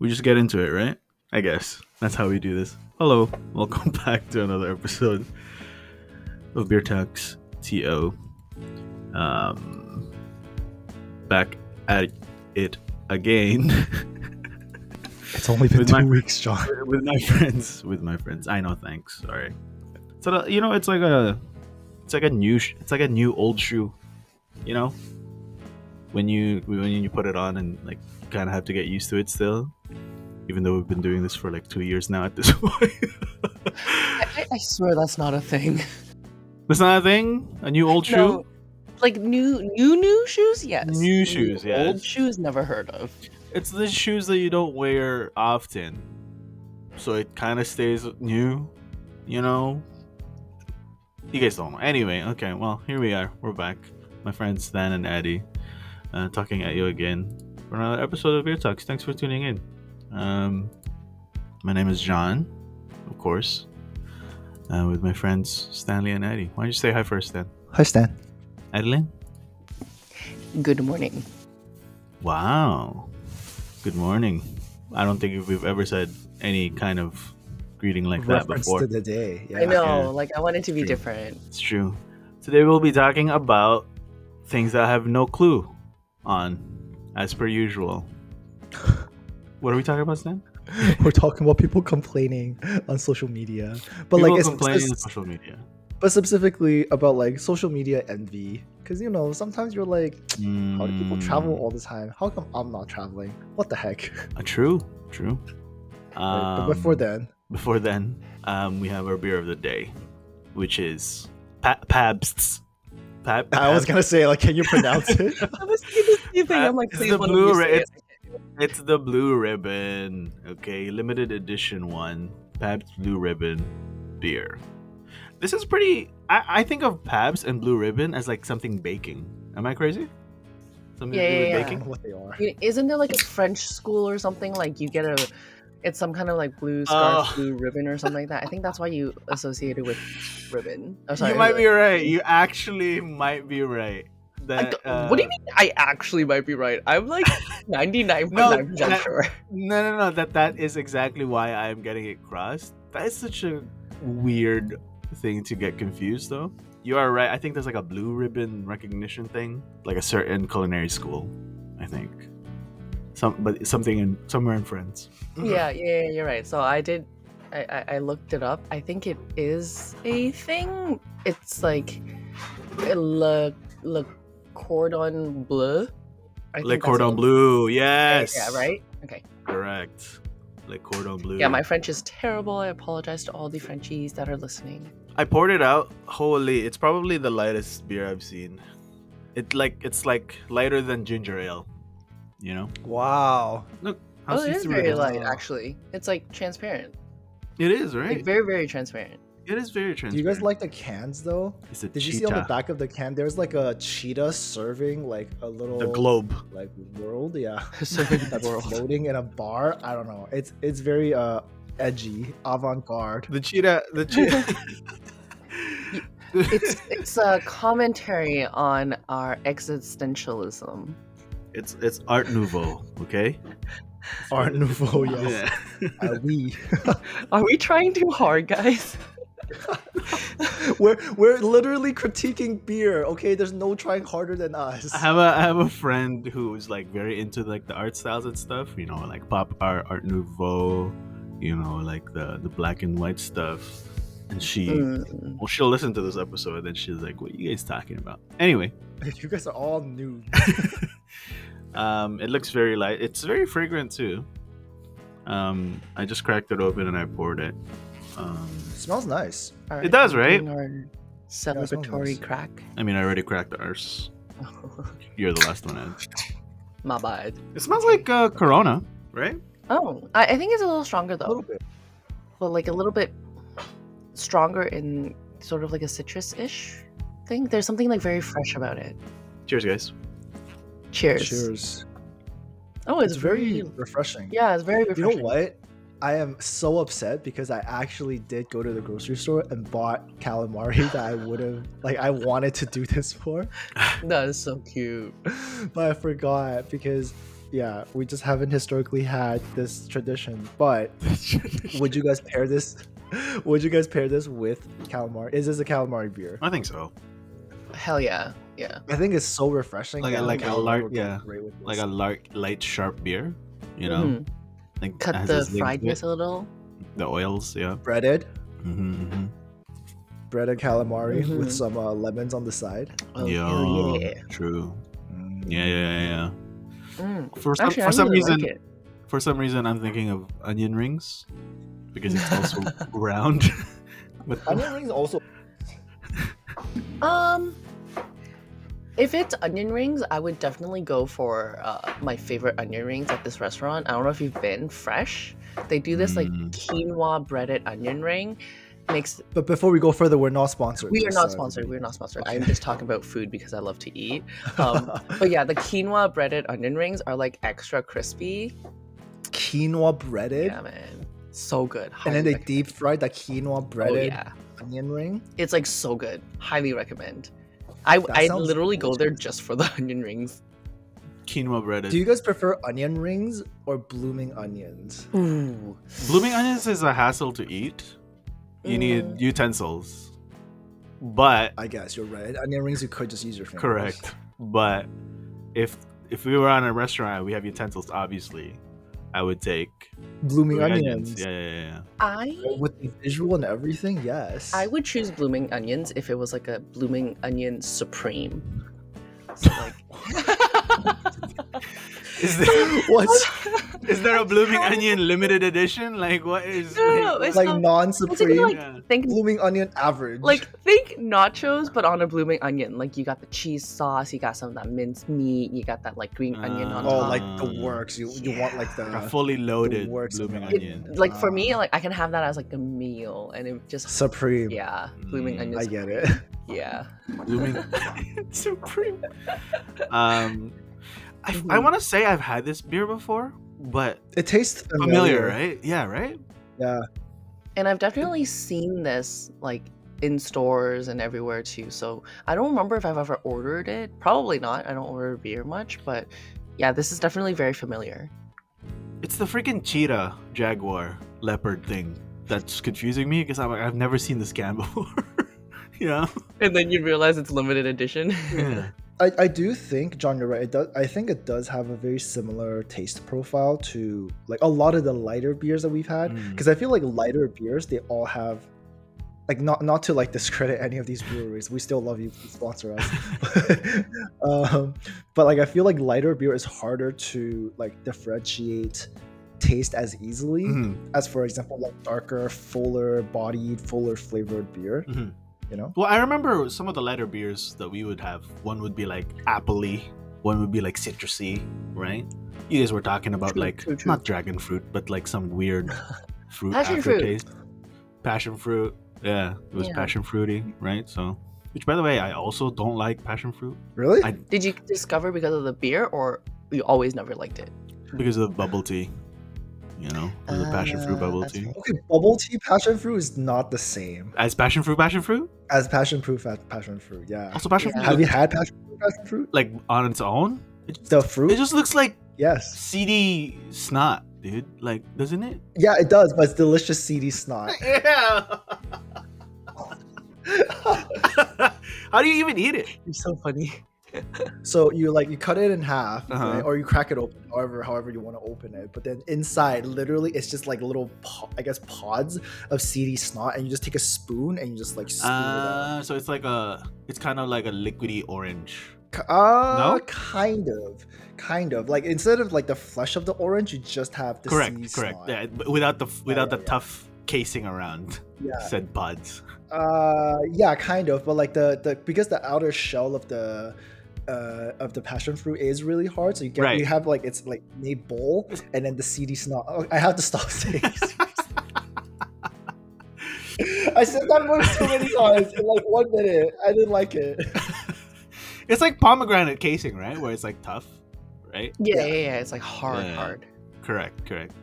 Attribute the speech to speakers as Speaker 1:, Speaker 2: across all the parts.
Speaker 1: we just get into it, right? I guess that's how we do this. Hello, welcome back to another episode of Beer Talks TO. Um, back at it again
Speaker 2: It's only been two
Speaker 1: my-
Speaker 2: weeks, John.
Speaker 1: with my friends. With my friends, I know. Thanks. Sorry. So you know, it's like a, it's like a new, sh- it's like a new old shoe. You know, when you when you put it on and like kind of have to get used to it still, even though we've been doing this for like two years now at this point.
Speaker 3: I, I- swear that's not a thing.
Speaker 1: That's not a thing. A new old shoe.
Speaker 3: No, like new new new shoes, yes.
Speaker 1: New shoes, yes.
Speaker 3: Old shoes, never heard of.
Speaker 1: It's the shoes that you don't wear often, so it kind of stays new. You know. You guys don't know. Anyway, okay. Well, here we are. We're back. My friends Stan and Eddie, uh, talking at you again for another episode of Beer Talks. Thanks for tuning in. Um, my name is John, of course, uh, with my friends Stanley and Eddie. Why don't you say hi first, Stan?
Speaker 2: Hi, Stan.
Speaker 1: Adeline.
Speaker 3: Good morning.
Speaker 1: Wow. Good morning. I don't think we've ever said any kind of greeting like that
Speaker 2: Reference
Speaker 1: before.
Speaker 2: to the day. Yeah.
Speaker 3: I know,
Speaker 1: Yeah.
Speaker 3: like I want it to be
Speaker 1: True.
Speaker 3: different.
Speaker 1: It's true. Today we'll be talking about things that I have no clue on, as per usual. What are we talking about, Stan?
Speaker 2: We're talking about people complaining on social media, but
Speaker 1: People
Speaker 2: like it's,
Speaker 1: complaining on social media.
Speaker 2: but specifically about like social media envy, because you know sometimes you're like, how do people travel
Speaker 1: Mm,
Speaker 2: all the time? How come I'm not traveling? What the heck?
Speaker 1: uh, true, true.
Speaker 2: Right, but before
Speaker 1: Um,
Speaker 2: then,
Speaker 1: before then, um, we have our beer of the day, which is pa- Pabst's. Pab-
Speaker 2: I was gonna say like, can you pronounce it?
Speaker 3: I was thinking the same thing. I'm like,
Speaker 1: It's
Speaker 3: please,
Speaker 1: the blue
Speaker 3: you
Speaker 1: ra-
Speaker 3: say it.
Speaker 1: It's the blue ribbon, okay, limited edition one, Pabst Blue Ribbon beer. This is pretty. I, I think of Pabst and Blue Ribbon as like something baking. Am I crazy? Something
Speaker 3: Yeah,
Speaker 1: to do
Speaker 3: yeah,
Speaker 2: I
Speaker 3: yeah.
Speaker 2: don't
Speaker 1: baking.
Speaker 2: what they are.
Speaker 3: Isn't there like a French school or something? Like you get a, it's some kind of like blue scarf,
Speaker 1: Oh.
Speaker 3: blue ribbon or something like that. I think that's why you associate it with ribbon. Oh, sorry.
Speaker 1: you might uh, be right. You actually might be right.
Speaker 3: I
Speaker 1: That,
Speaker 3: don't- what do you
Speaker 1: uh,
Speaker 3: mean? I actually might be right. I'm like 99.9%
Speaker 1: No,
Speaker 3: sure.
Speaker 1: No, no, no. That that is exactly why I'm getting it crossed. That is such a weird thing to get confused, though. You are right. I think there's like a blue ribbon recognition thing, like a certain culinary school. I think some, but something in somewhere in France.
Speaker 3: yeah, yeah, yeah, you're right. So I did, I, I, I looked it up. I think it is a thing. It's like le le cordon bleu. I
Speaker 1: Le cordon bleu. Yes.
Speaker 3: yeah, right. Okay.
Speaker 1: Correct. Le cordon bleu.
Speaker 3: Yeah, my French is terrible. I apologize to all the Frenchies that are listening.
Speaker 1: I poured it out. Holy, it's probably the lightest beer I've seen. It like it's like lighter than ginger ale. You know.
Speaker 2: Wow.
Speaker 1: Look, how
Speaker 3: oh, it is very light, actually. It's like transparent.
Speaker 1: It is
Speaker 3: Like
Speaker 1: right.
Speaker 3: very, very transparent.
Speaker 1: It is very
Speaker 2: Do you guys like the cans though?
Speaker 1: It's a
Speaker 2: Did you see on the back of the can? There's like a cheetah serving like a little
Speaker 1: the globe?
Speaker 2: like world, yeah.
Speaker 3: Serving
Speaker 2: That's
Speaker 3: world.
Speaker 2: floating in a bar. I don't know. It's it's very uh edgy, avant-garde.
Speaker 1: The cheetah. The cheetah.
Speaker 3: It's it's a commentary on our existentialism.
Speaker 1: it's it's Art Nouveau. Okay.
Speaker 2: Art Nouveau, yes.
Speaker 1: Yeah.
Speaker 2: Uh, we
Speaker 3: Are we trying too hard, guys?
Speaker 2: we're we're literally critiquing beer. Okay, there's no trying harder than us.
Speaker 1: I have a I have a friend who's like very into like the art styles and stuff. You know, like pop art, Art Nouveau. You know, like the the black and white stuff. And she,
Speaker 3: Mm.
Speaker 1: well, she'll listen to this episode and she's like, "What are you guys talking about?" Anyway,
Speaker 2: You guys are all new.
Speaker 1: um, it looks very light. It's very fragrant too. Um, I just cracked it open and I poured it. Um,
Speaker 2: smells nice.
Speaker 3: All
Speaker 1: It does, right?
Speaker 3: Our
Speaker 2: it smells
Speaker 3: celebratory
Speaker 2: nice.
Speaker 3: crack.
Speaker 1: I mean, I already cracked ours. You're the last one, Ed.
Speaker 3: My bad.
Speaker 1: It smells like uh, Corona, right?
Speaker 3: Oh, I, I think it's a little stronger though.
Speaker 2: A little bit.
Speaker 3: Well, like a little bit stronger in sort of like a citrus-ish thing. There's something like very fresh about it.
Speaker 1: Cheers, guys.
Speaker 3: Cheers.
Speaker 2: Cheers.
Speaker 3: Oh, it's,
Speaker 2: It's very
Speaker 3: very
Speaker 2: refreshing.
Speaker 3: yeah, it's very refreshing.
Speaker 2: You know what? I am so upset because I actually did go to the grocery store and bought calamari that I would have like I wanted to do this for,
Speaker 3: That is so cute.
Speaker 2: but I forgot because yeah, we just haven't historically had this tradition. But would you guys pair this? Would you guys pair this with calamari? Is this a calamari beer?
Speaker 1: I think so.
Speaker 3: Hell yeah, yeah.
Speaker 2: I think it's so refreshing.
Speaker 1: Like a- like a lark- yeah, Like a lark light, sharp beer. You know,
Speaker 3: Mhm.
Speaker 1: Like
Speaker 3: Cut the
Speaker 1: this link to
Speaker 3: friedness a little.
Speaker 1: the oils. Yeah.
Speaker 2: breaded,
Speaker 1: Mm-hmm, mm-hmm.
Speaker 2: breaded calamari
Speaker 3: Mhm.
Speaker 2: with some uh, lemons on the side.
Speaker 3: Oh,
Speaker 1: Yo,
Speaker 3: yeah.
Speaker 1: true. Yeah, yeah, yeah, yeah.
Speaker 3: Mm.
Speaker 1: For some,
Speaker 3: Actually,
Speaker 1: for some
Speaker 3: really
Speaker 1: reason,
Speaker 3: it.
Speaker 1: for some reason, I'm thinking of onion rings because it's also round. but
Speaker 2: Onion rings also.
Speaker 3: Um, if it's onion rings, I would definitely go for uh, my favorite onion rings at this restaurant. I don't know if you've been fresh. They do this like
Speaker 1: Mm.
Speaker 3: quinoa breaded onion ring. Makes
Speaker 2: But before we go further, we're not sponsored.
Speaker 3: we are
Speaker 2: just,
Speaker 3: not
Speaker 2: uh,
Speaker 3: sponsored. We're not sponsored. I'm just talking about food because I love to eat. Um, but yeah, the quinoa breaded onion rings are like extra crispy.
Speaker 2: quinoa breaded,
Speaker 3: Yeah, man, so good.
Speaker 2: and then
Speaker 3: Highly
Speaker 2: they
Speaker 3: recommend.
Speaker 2: deep fried the quinoa
Speaker 3: Oh
Speaker 2: breaded
Speaker 3: yeah,
Speaker 2: onion ring.
Speaker 3: it's like so good. Highly recommend. I
Speaker 2: That
Speaker 3: I
Speaker 2: sounds
Speaker 3: literally go there just for the onion rings.
Speaker 1: quinoa breaded.
Speaker 2: Do you guys prefer onion rings or blooming onions?
Speaker 3: Ooh.
Speaker 1: Blooming onions is a hassle to eat. You need
Speaker 3: Mm.
Speaker 1: utensils. But
Speaker 2: I guess you're right. Onion rings, you could just use your fingers.
Speaker 1: correct. But if if we were on a restaurant, we have utensils. Obviously, I would take
Speaker 2: Blooming
Speaker 1: blooming
Speaker 2: onions.
Speaker 1: Yeah, yeah, yeah, yeah.
Speaker 3: I
Speaker 2: With the visual and everything, yes.
Speaker 3: I would choose blooming onions if it was like a blooming onion supreme. So like
Speaker 1: Is there
Speaker 2: What's
Speaker 1: is there a blooming onion limited edition? Like what is?
Speaker 3: No, no, no, it's
Speaker 2: like
Speaker 3: not-
Speaker 2: non-supreme
Speaker 3: like-
Speaker 1: Yeah.
Speaker 3: think
Speaker 2: blooming onion average?
Speaker 3: like think nachos but on a blooming onion. Like you got the cheese sauce, you got some of that minced meat, you got that like green onion on
Speaker 2: oh,
Speaker 3: top.
Speaker 2: Oh, like the
Speaker 1: Uh,
Speaker 2: works. You you want like the
Speaker 1: a fully loaded
Speaker 2: works
Speaker 1: blooming
Speaker 2: the
Speaker 1: onion.
Speaker 3: It- like for me,
Speaker 2: Ah.
Speaker 3: like I can have that as like a meal and it just
Speaker 2: supreme.
Speaker 3: yeah, blooming
Speaker 1: Mm,
Speaker 3: onion.
Speaker 2: I get it.
Speaker 3: Yeah.
Speaker 1: blooming supreme. Um, I, I
Speaker 3: Mhm.
Speaker 1: want to say I've had this beer before, but
Speaker 2: It tastes familiar,
Speaker 1: familiar, right? Yeah, right.
Speaker 2: Yeah.
Speaker 3: And I've definitely seen this like in stores and everywhere too. So I don't remember if I've ever ordered it. Probably not. I don't order beer much, but yeah, this is definitely very familiar.
Speaker 1: It's the freaking cheetah, jaguar, leopard thing that's confusing me because I'm like, I've never seen this can before. yeah.
Speaker 3: And then you realize it's limited edition.
Speaker 1: Yeah.
Speaker 2: I, I do think John, you're right. It does. I think it does have a very similar taste profile to like a lot of the lighter beers that we've had.
Speaker 1: Mm.
Speaker 2: Because I feel like lighter beers, they all have like not not to like discredit any of these breweries. We still love you. Sponsor us. um, but like I feel like lighter beer is harder to like differentiate taste as easily
Speaker 1: Mhm,
Speaker 2: as for example like darker, fuller bodied, fuller flavored beer.
Speaker 1: mhm.
Speaker 2: You know.
Speaker 1: Well, I remember some of the lighter beers that we would have. One would be like appley, one would be like citrusy, right? You guys were talking about
Speaker 3: True,
Speaker 1: like
Speaker 3: true, true.
Speaker 1: not dragon fruit, but like some weird fruit
Speaker 3: Passion fruit.
Speaker 1: aftertaste. Passion fruit. Yeah, it was
Speaker 3: Yeah.
Speaker 1: passion fruity, right? So, which by the way, I also don't like passion fruit
Speaker 2: Really?
Speaker 1: I-
Speaker 3: Did you discover because of the beer or you always never liked it?
Speaker 1: because of bubble tea. You know, the passion fruit
Speaker 3: Uh,
Speaker 1: bubble tea.
Speaker 2: okay, bubble tea passion fruit is not the same
Speaker 1: As passion fruit, passion fruit.
Speaker 2: as passion fruit passion fruit. Yeah.
Speaker 1: Also, passion
Speaker 3: Yeah.
Speaker 1: fruit.
Speaker 2: Have you had passion fruit passion fruit?
Speaker 1: like on its own? It just,
Speaker 2: The fruit?
Speaker 1: it just looks like
Speaker 2: yes.
Speaker 1: seedy snot, dude. Like, doesn't it?
Speaker 2: Yeah, it does, but it's delicious seedy snot.
Speaker 1: Yeah. How do you even eat it?
Speaker 3: You're so funny.
Speaker 2: So you like you cut it in half,
Speaker 1: Uh-huh.
Speaker 2: right? or you crack it open, however however you want to open it. But then inside, literally, it's just like little, po- I guess, pods of seedy snot, and you just take a spoon and you just like
Speaker 1: Uh, so it's like a, it's kind of like a liquidy orange.
Speaker 2: it. Uh,
Speaker 1: no?
Speaker 2: kind of, kind of. Like instead of like the flesh of the orange, you just have the
Speaker 1: correct, correct.
Speaker 2: snot.
Speaker 1: Yeah, without the without
Speaker 2: yeah,
Speaker 1: the
Speaker 2: yeah.
Speaker 1: tough casing around
Speaker 2: Yeah.
Speaker 1: said pods.
Speaker 2: Uh, yeah, kind of, but like the the because the outer shell of the uh of the passion fruit is really hard, so you get
Speaker 1: Right.
Speaker 2: you have like it's like made bowl, and then the seedy snot. Oh, I have to stop saying. I said that word so many times in like one minute. I didn't like it.
Speaker 1: it's like pomegranate casing, right? Where it's like tough, right?
Speaker 3: Yeah,
Speaker 2: Yeah.
Speaker 3: yeah, yeah. It's like hard,
Speaker 1: Yeah.
Speaker 3: hard.
Speaker 1: Correct, correct.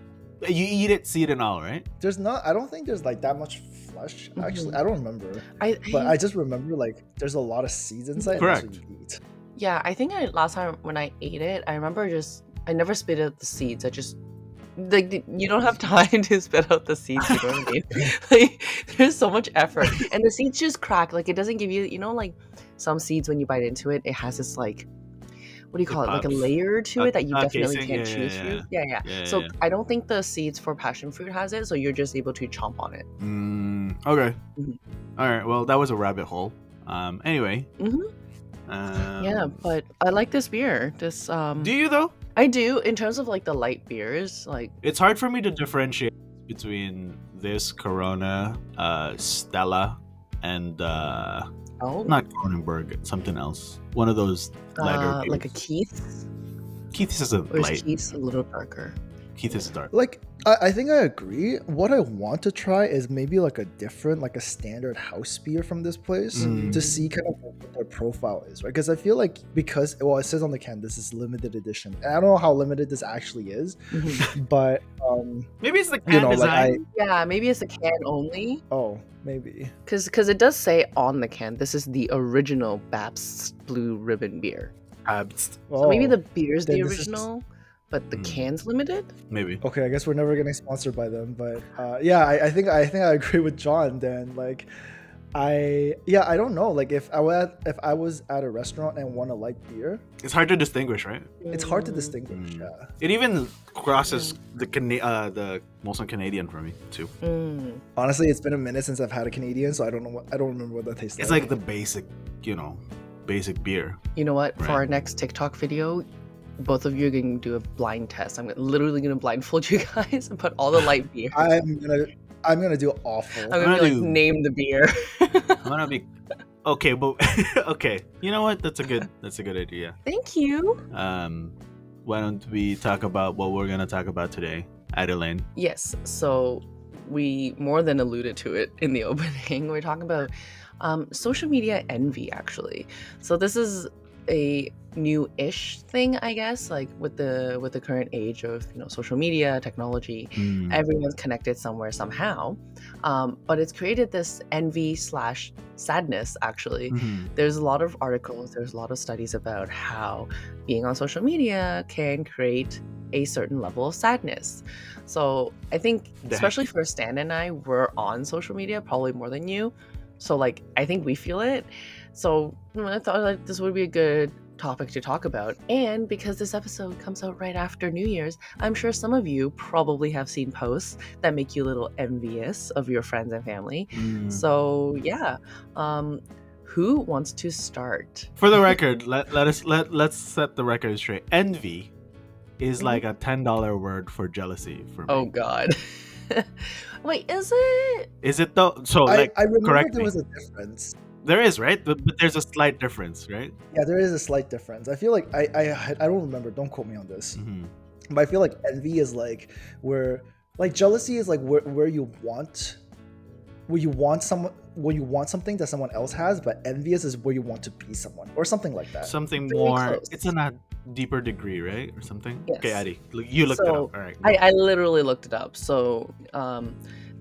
Speaker 1: You eat it, seed and all, right?
Speaker 2: There's not. I don't think there's like that much flesh. Actually,
Speaker 3: Mhm.
Speaker 2: I don't remember,
Speaker 3: I,
Speaker 2: but
Speaker 3: I
Speaker 2: I just remember like there's a lot of seeds inside. and that's what
Speaker 1: Correct.
Speaker 3: Yeah, I think I last time when I ate it, I remember just I never spit out the seeds. I just like the- you don't have time to spit out the seeds. You know what I mean? like there's so much effort, and the seeds just crack. Like it doesn't give you, you know, like some seeds when you bite into it, it has this like. What do you
Speaker 1: It
Speaker 3: call it? Like a
Speaker 1: pops.
Speaker 3: layer to it that you
Speaker 1: uh,
Speaker 3: definitely
Speaker 1: casing,
Speaker 3: can't
Speaker 1: yeah,
Speaker 3: chew
Speaker 1: yeah,
Speaker 3: through. Yeah, yeah.
Speaker 1: Yeah,
Speaker 3: so
Speaker 1: yeah.
Speaker 3: I don't think the seeds for passion fruit has it. So you're just able to chomp on it.
Speaker 1: Mm, okay.
Speaker 3: Mhm.
Speaker 1: All right. Well, that was a rabbit hole. Um. Anyway.
Speaker 3: Mhm.
Speaker 1: Um,
Speaker 3: yeah, but I like this beer. This um,
Speaker 1: Do you though?
Speaker 3: I do in terms of like the light beers. Like
Speaker 1: It's hard for me to differentiate between this Corona, uh, Stella, and uh,
Speaker 3: oh,
Speaker 1: not Kronenbourg, something else. One of those lighter
Speaker 3: uh, like a. Keith,
Speaker 1: Keith is a
Speaker 3: or
Speaker 1: light.
Speaker 3: Keith's a little darker?
Speaker 1: Keith is dark.
Speaker 2: Like, I, I think I agree. What I want to try is maybe like a different, like a standard house beer from this place
Speaker 1: Mm.
Speaker 2: to see kind of what their profile is, right? Because I feel like because well, it says on the can this is limited edition, and I don't know how limited this actually is,
Speaker 3: Mhm.
Speaker 2: but um,
Speaker 1: Maybe it's the can
Speaker 2: you know,
Speaker 1: design.
Speaker 2: like I
Speaker 3: yeah, maybe it's a can only.
Speaker 2: oh maybe
Speaker 3: Because because it does say on the can, this is the original Pabst Blue Ribbon beer.
Speaker 1: Abst-
Speaker 3: So maybe
Speaker 2: Oh,
Speaker 3: the beer's the
Speaker 2: then this is-
Speaker 3: original, but the
Speaker 1: Hmm.
Speaker 3: can's limited.
Speaker 1: Maybe.
Speaker 2: Okay, I guess we're never getting sponsored by them, but uh, yeah, I, I think I think I agree with John. Then, like, I yeah, I don't know. Like, if I was if I was at a restaurant and want a light beer,
Speaker 1: It's hard to distinguish, right?
Speaker 2: it's hard to
Speaker 3: Mm.
Speaker 2: distinguish.
Speaker 1: Mm.
Speaker 2: Yeah.
Speaker 1: It even crosses the Cana- uh, the Molson Canadian for me too.
Speaker 3: Mm.
Speaker 2: Honestly, it's been a minute since I've had a Canadian, so I don't know what I don't remember what that tastes like.
Speaker 1: It's like the basic, you know, basic beer.
Speaker 3: You know what? For our next TikTok video, both of you are going to do a blind test. I'm literally going to blindfold you guys and put all the light beer.
Speaker 2: I'm gonna I'm gonna do awful.
Speaker 3: I'm going to be like,
Speaker 1: do-
Speaker 3: name the beer.
Speaker 1: I'm gonna be okay, but okay. You know what? That's a good. That's a good idea.
Speaker 3: Thank you.
Speaker 1: Um, why don't we talk about what we're gonna talk about today, Adeline?
Speaker 3: Yes. So we more than alluded to it in the opening. We're talking about um, social media envy, actually. So this is a new-ish thing, I guess. Like with the with the current age of you know social media technology,
Speaker 1: Mm.
Speaker 3: everyone's connected somewhere somehow. Um, but it's created this envy slash sadness. Actually,
Speaker 1: Mhm.
Speaker 3: there's a lot of articles. There's a lot of studies about how being on social media can create a certain level of sadness. So I think, especially for Stan and I, we're on social media probably more than you. So like, I think we feel it. So I thought like this would be a good topic to talk about. And because this episode comes out right after New Year's, I'm sure some of you probably have seen posts that make you a little envious of your friends and family.
Speaker 1: Mm.
Speaker 3: So yeah, um, who wants to start?
Speaker 1: For the record, let, let us let let's set the record straight. Envy is
Speaker 3: Mhm.
Speaker 1: like a ten dollar word for jealousy for me.
Speaker 3: Oh God. Wait, is it?
Speaker 1: Is it though? So
Speaker 2: I,
Speaker 1: like
Speaker 2: I remember
Speaker 1: correct
Speaker 2: there
Speaker 1: me.
Speaker 2: was a difference.
Speaker 1: There is right, but, but there's a slight difference, right?
Speaker 2: Yeah, there is a slight difference. I feel like I I, I don't remember. Don't quote me on this.
Speaker 1: hmm
Speaker 2: But I feel like envy is like where like jealousy is like where, where you want where you want someone where you want something that someone else has, but envious is where you want to be someone or something like that.
Speaker 1: Something
Speaker 3: Very
Speaker 1: more.
Speaker 3: close.
Speaker 1: It's in a deeper degree, right, or something. Okay,
Speaker 3: Yes.
Speaker 1: Adi, look- you looked it up. All right.
Speaker 3: I, I literally looked it up. So um,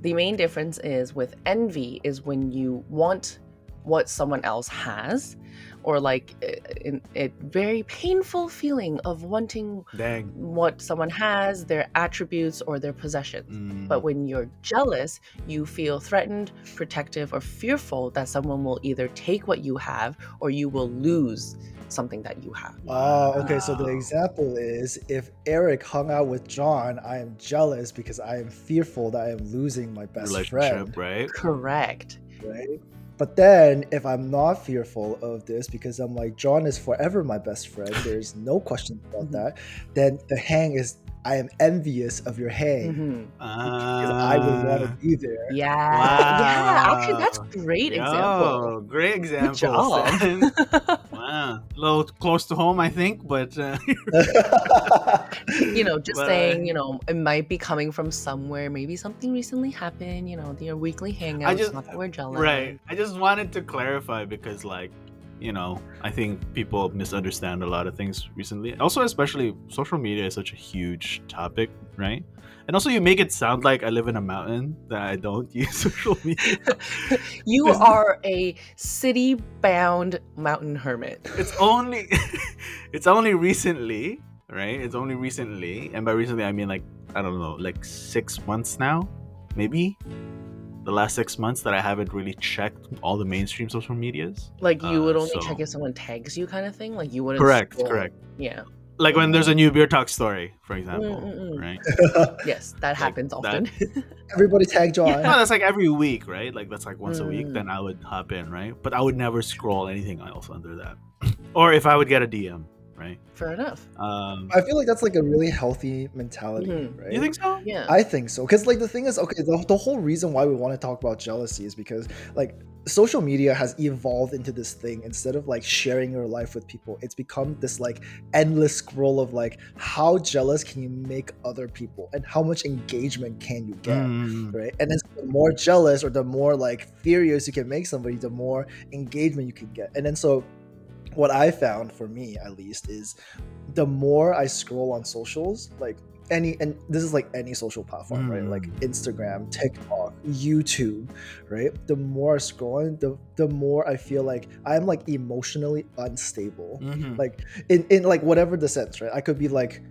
Speaker 3: the main difference is with envy is when you want what someone else has, or like a, a, a very painful feeling of wanting
Speaker 1: Dang.
Speaker 3: what someone has, their attributes or their possessions.
Speaker 1: Mm.
Speaker 3: But when you're jealous, you feel threatened, protective, or fearful that someone will either take what you have or you will lose something that you have.
Speaker 2: Oh, okay. So the example is if Eric hung out with John, I am jealous because I am fearful that I am losing my best friend.
Speaker 1: right?
Speaker 3: Correct.
Speaker 2: Right? But then if I'm not fearful of this because I'm like John is forever my best friend, there's no question about
Speaker 3: Mhm.
Speaker 2: that. Then the hang is I am envious of your hang
Speaker 3: Mhm.
Speaker 2: because I would want to be there.
Speaker 3: Yeah. Yeah. Actually, that's a great
Speaker 1: Yo,
Speaker 3: example.
Speaker 1: great example.
Speaker 3: job.
Speaker 1: A little close to home, I think, but uh,
Speaker 3: you know, just
Speaker 1: But-
Speaker 3: saying, you know, it might be coming from somewhere. Maybe something recently happened. You know, their weekly hangouts.
Speaker 1: just-
Speaker 3: not that we're jealous.
Speaker 1: right. I just wanted to clarify because, like, you know, I think people misunderstand a lot of things recently. Also, especially social media is such a huge topic, right? And also, you make it sound like I live in a mountain that I don't use social media.
Speaker 3: You are a city-bound mountain hermit.
Speaker 1: it's only, it's only recently right? It's only recently, and by recently I mean like I don't know, like six months now, maybe. The last six months that I haven't really checked all the mainstream social medias.
Speaker 3: Like you would
Speaker 1: Uh,
Speaker 3: only check if someone tags you, kind of thing. Like you wouldn't.
Speaker 1: Correct,
Speaker 3: scroll.
Speaker 1: correct.
Speaker 3: Yeah.
Speaker 1: Like when there's a new beer talk story, for example,
Speaker 3: Mm, mm, mm.
Speaker 1: right?
Speaker 3: Yes, that happens
Speaker 1: that-
Speaker 3: often.
Speaker 2: Everybody tag John.
Speaker 1: No, that's like every week, right? Like that's like once a week.
Speaker 3: Mm.
Speaker 1: Then I would hop in, right? But I would never scroll anything else under that, or if I would get a DM, right?
Speaker 3: Fair enough.
Speaker 1: Um,
Speaker 2: I feel like that's like a really healthy mentality,
Speaker 3: Mhm.
Speaker 2: right?
Speaker 1: you think so?
Speaker 3: Yeah.
Speaker 2: I think so. Because, like, the thing is, okay, the, the whole reason why we want to talk about jealousy is because, like, social media has evolved into this thing. Instead of, like, sharing your life with people, it's become this, like, endless scroll of, like, how jealous can you make other people and how much engagement can you get?
Speaker 1: Mm,
Speaker 2: Right. And then the more jealous or the more, like, furious you can make somebody, the more engagement you can get. And then so, what I found for me at least is the more I scroll on socials, like any and this is like any social platform, right? Like
Speaker 1: Mm.
Speaker 2: Instagram, TikTok, YouTube, right? The more I scroll on, the the more I feel like I'm like emotionally unstable.
Speaker 1: mhm.
Speaker 2: Like in, in like whatever the sense, right? I could be like,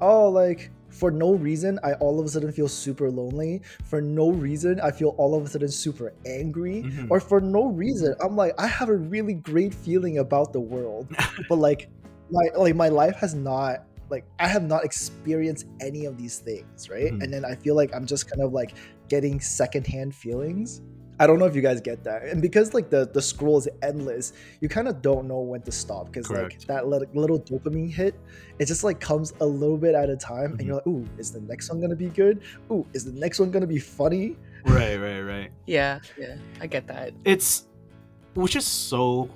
Speaker 2: oh, like for no reason, I all of a sudden feel super lonely. For no reason, I feel all of a sudden super angry
Speaker 1: Mhm.
Speaker 2: or for no reason i'm like i have a really great feeling about the world but like my like my life has not like i have not experienced any of these things right
Speaker 1: Mhm.
Speaker 2: and then i feel like i'm just kind of like getting secondhand feelings i don't know if you guys get that and because like the the scroll is endless you kind of don't know when to stop because like that little, little dopamine hit it just like comes a little bit at a time
Speaker 1: Mhm.
Speaker 2: and you're like ooh is the next one gonna be good ooh is the next one gonna be funny
Speaker 1: right, right, right.
Speaker 3: yeah. Yeah. I get that.
Speaker 1: It's which is so.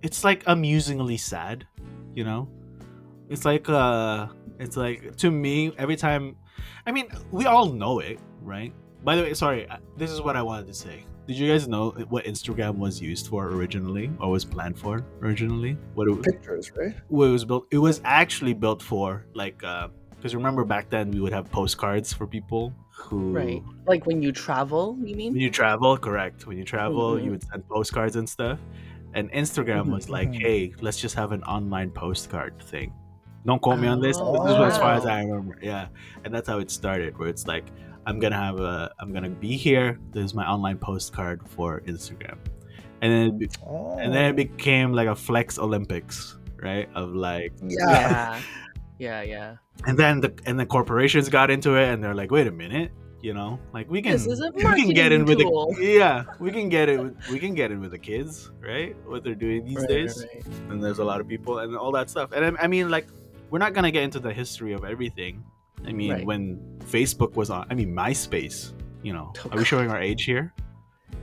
Speaker 1: It's like amusingly sad, you know. It's like uh, it's like to me every time. I mean, we all know it, right? By the way, sorry. uh, This is what I wanted to say. Did you guys know what Instagram was used for originally, or was planned for originally? What it, was,
Speaker 2: pictures right
Speaker 1: what it was built? It was actually built for like because remember back then we would have postcards for people who
Speaker 3: Right. Like when you travel, you mean?
Speaker 1: when you travel correct when you travel
Speaker 3: Mhm.
Speaker 1: you would send postcards and stuff and instagram
Speaker 3: Mhm,
Speaker 1: was like hey let's just have an online postcard thing don't quote me on this
Speaker 3: Oh,
Speaker 1: this is as far as i remember yeah and that's how it started where it's like i'm gonna have a i'm gonna be here this is my online postcard for instagram and then it, be-
Speaker 2: oh.
Speaker 1: and then it oh. became like a flex olympics right of like
Speaker 2: yeah
Speaker 3: Yeah. Yeah. Yeah.
Speaker 1: and then the and the corporations got into it and they're like wait a minute you know like we can
Speaker 3: This is a
Speaker 1: we can get in with
Speaker 3: tool.
Speaker 1: the yeah we can get it we can get in with the kids right what they're doing these
Speaker 3: Right,
Speaker 1: days
Speaker 3: right, right.
Speaker 1: and there's a lot of people and all that stuff and I, I mean like we're not gonna get into the history of everything i mean
Speaker 3: Right.
Speaker 1: when facebook was on i mean myspace you know
Speaker 3: Oh,
Speaker 1: are we showing our age here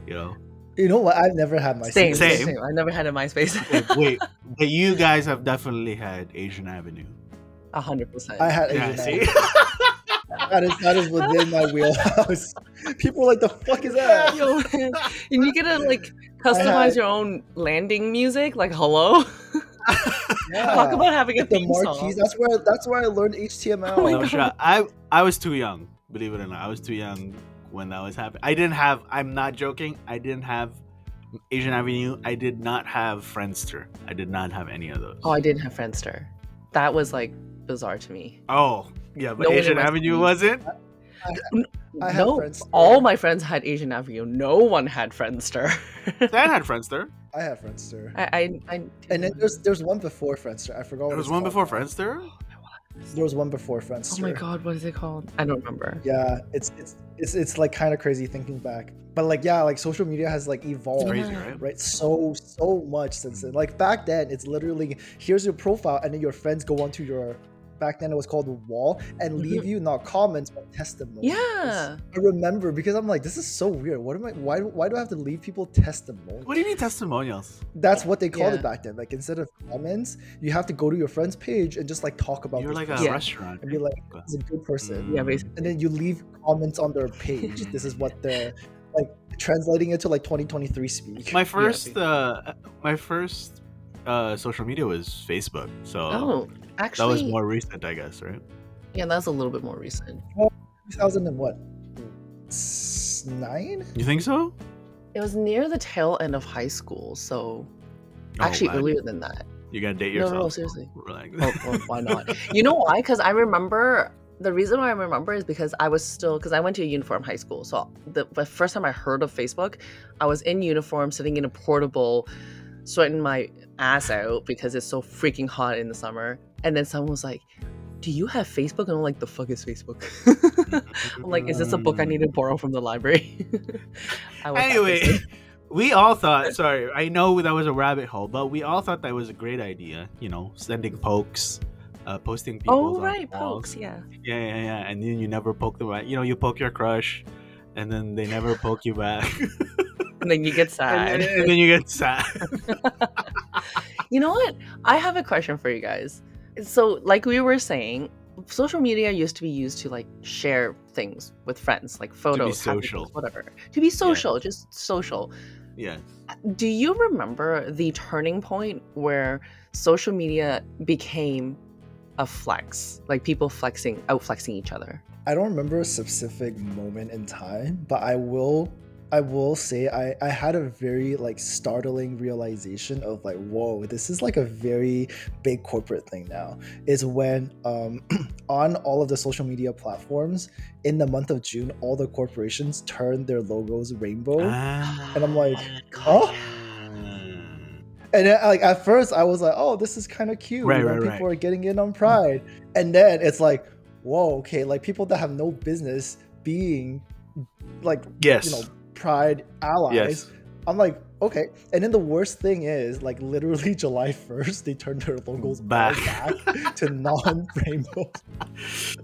Speaker 1: you know
Speaker 2: You know what? I've never had my
Speaker 3: Same,
Speaker 1: Same.
Speaker 3: same, same. I never had a MySpace.
Speaker 1: wait, wait but you guys have definitely had asian avenue
Speaker 3: A hundred percent.
Speaker 2: I had
Speaker 1: yeah
Speaker 2: Asian
Speaker 1: see
Speaker 2: Avenue. that is that is within my wheelhouse. People are like the fuck is that?
Speaker 3: Yo, man. and you get to like customize
Speaker 2: had-
Speaker 3: your own landing music. Like, hello.
Speaker 2: Yeah.
Speaker 3: Talk about having a
Speaker 2: the
Speaker 3: theme
Speaker 2: marquees.
Speaker 3: song.
Speaker 2: That's where that's where I learned HTML.
Speaker 3: Oh my
Speaker 1: No
Speaker 3: God.
Speaker 1: I I was too young, believe it or not. I was too young when that was happening. I didn't have. I'm not joking. I didn't have Asian Avenue. I did not have Friendster. I did not have any of those.
Speaker 3: Oh, I didn't have Friendster. That was like bizarre to me.
Speaker 1: Oh, yeah, but
Speaker 3: No
Speaker 1: Asian Avenue wasn't.
Speaker 2: I had
Speaker 3: no,
Speaker 2: Friendster.
Speaker 3: all my friends had Asian Avenue. No one had Friendster.
Speaker 1: Dan had Friendster.
Speaker 2: I have Friendster.
Speaker 3: I, I, I
Speaker 2: and then there's there's one before Friendster. I forgot. what
Speaker 1: There was one before
Speaker 2: called.
Speaker 1: Friendster.
Speaker 2: Oh, there was one before Friendster.
Speaker 3: oh my god, what is it called? I don't remember.
Speaker 2: Yeah, it's it's it's it's like kind of crazy thinking back. But like yeah, like social media has like
Speaker 1: It's
Speaker 2: evolved.
Speaker 1: crazy, right?
Speaker 2: right so so much since then like back then it's literally here's your profile and then your friends go onto your back then it was called the wall and leave you not comments but testimonials
Speaker 3: Yeah.
Speaker 2: i remember because i'm like this is so weird what am i why, why do i have to leave people testimonials
Speaker 1: What do you mean testimonials?
Speaker 2: that's what they called
Speaker 3: Yeah.
Speaker 2: it back then like instead of comments you have to go to your friend's page and just like talk about
Speaker 1: You're
Speaker 2: this
Speaker 1: like a
Speaker 3: Yeah.
Speaker 1: restaurant.
Speaker 2: and be like this is a good person
Speaker 3: Yeah, basically.
Speaker 2: and then you leave comments on their page this is what they're like translating it to like 2023 speak
Speaker 1: My first, uh, my first uh, social media was Facebook. So
Speaker 3: Oh,
Speaker 1: that was more recent, I guess, right?
Speaker 3: yeah, that's a little bit more recent.
Speaker 2: 2000 and what nine
Speaker 1: You think so?
Speaker 3: It was near the tail end of high school, so
Speaker 1: Oh,
Speaker 3: actually
Speaker 1: man.
Speaker 3: earlier than that.
Speaker 1: You're gonna date yourself.
Speaker 3: no, no, seriously.
Speaker 1: Like,
Speaker 3: Oh, well, why not? You know why? Because I remember the reason why I remember is because I was still because I went to a uniform high school. So the, the first time I heard of Facebook, I was in uniform, sitting in a portable, sweating my ass out because it's so freaking hot in the summer. And then someone was like, "Do you have Facebook?" And I'm like, "The fuck is Facebook?" I'm like, "Is this a book I need to borrow from the library?"
Speaker 1: Anyway, we all thought. Sorry, I know that was a rabbit hole, but we all thought that was a great idea. You know, sending pokes, uh, posting people.
Speaker 3: oh right, pokes, yeah.
Speaker 1: Yeah, yeah, yeah. And then you never poke them. back. You know, you poke your crush, and then they never poke you back.
Speaker 3: And then you get
Speaker 1: and,
Speaker 3: sad.
Speaker 1: and then you get sad.
Speaker 3: You know what? I have a question for you guys. So, like we were saying, social media used to be used to like share things with friends, like photos, happy
Speaker 1: social.
Speaker 3: things, whatever. To be social, just social.
Speaker 1: yeah.
Speaker 3: Do you remember the turning point where social media became a flex? Like people flexing, out flexing each other?
Speaker 2: I don't remember a specific moment in time, but I will I will say I, I had a very like startling realization of like, whoa, this is like a very big corporate thing now. Is when um on all of the social media platforms in the month of June, all the corporations turned their logos rainbow.
Speaker 1: and
Speaker 2: I'm like, huh? And then, like at first, I was like, "Oh, this is kind of cute."
Speaker 1: Right, right,
Speaker 2: people
Speaker 1: right.
Speaker 2: are getting in on Pride, and then it's like, "Whoa, okay!" Like people that have no business being, like,
Speaker 1: Yes.
Speaker 2: you know, Pride allies.
Speaker 1: Yes.
Speaker 2: I'm like, okay. And then the worst thing is, like, literally July 1st, they turned their logos
Speaker 1: Back.
Speaker 2: back, to non-rainbow,
Speaker 3: so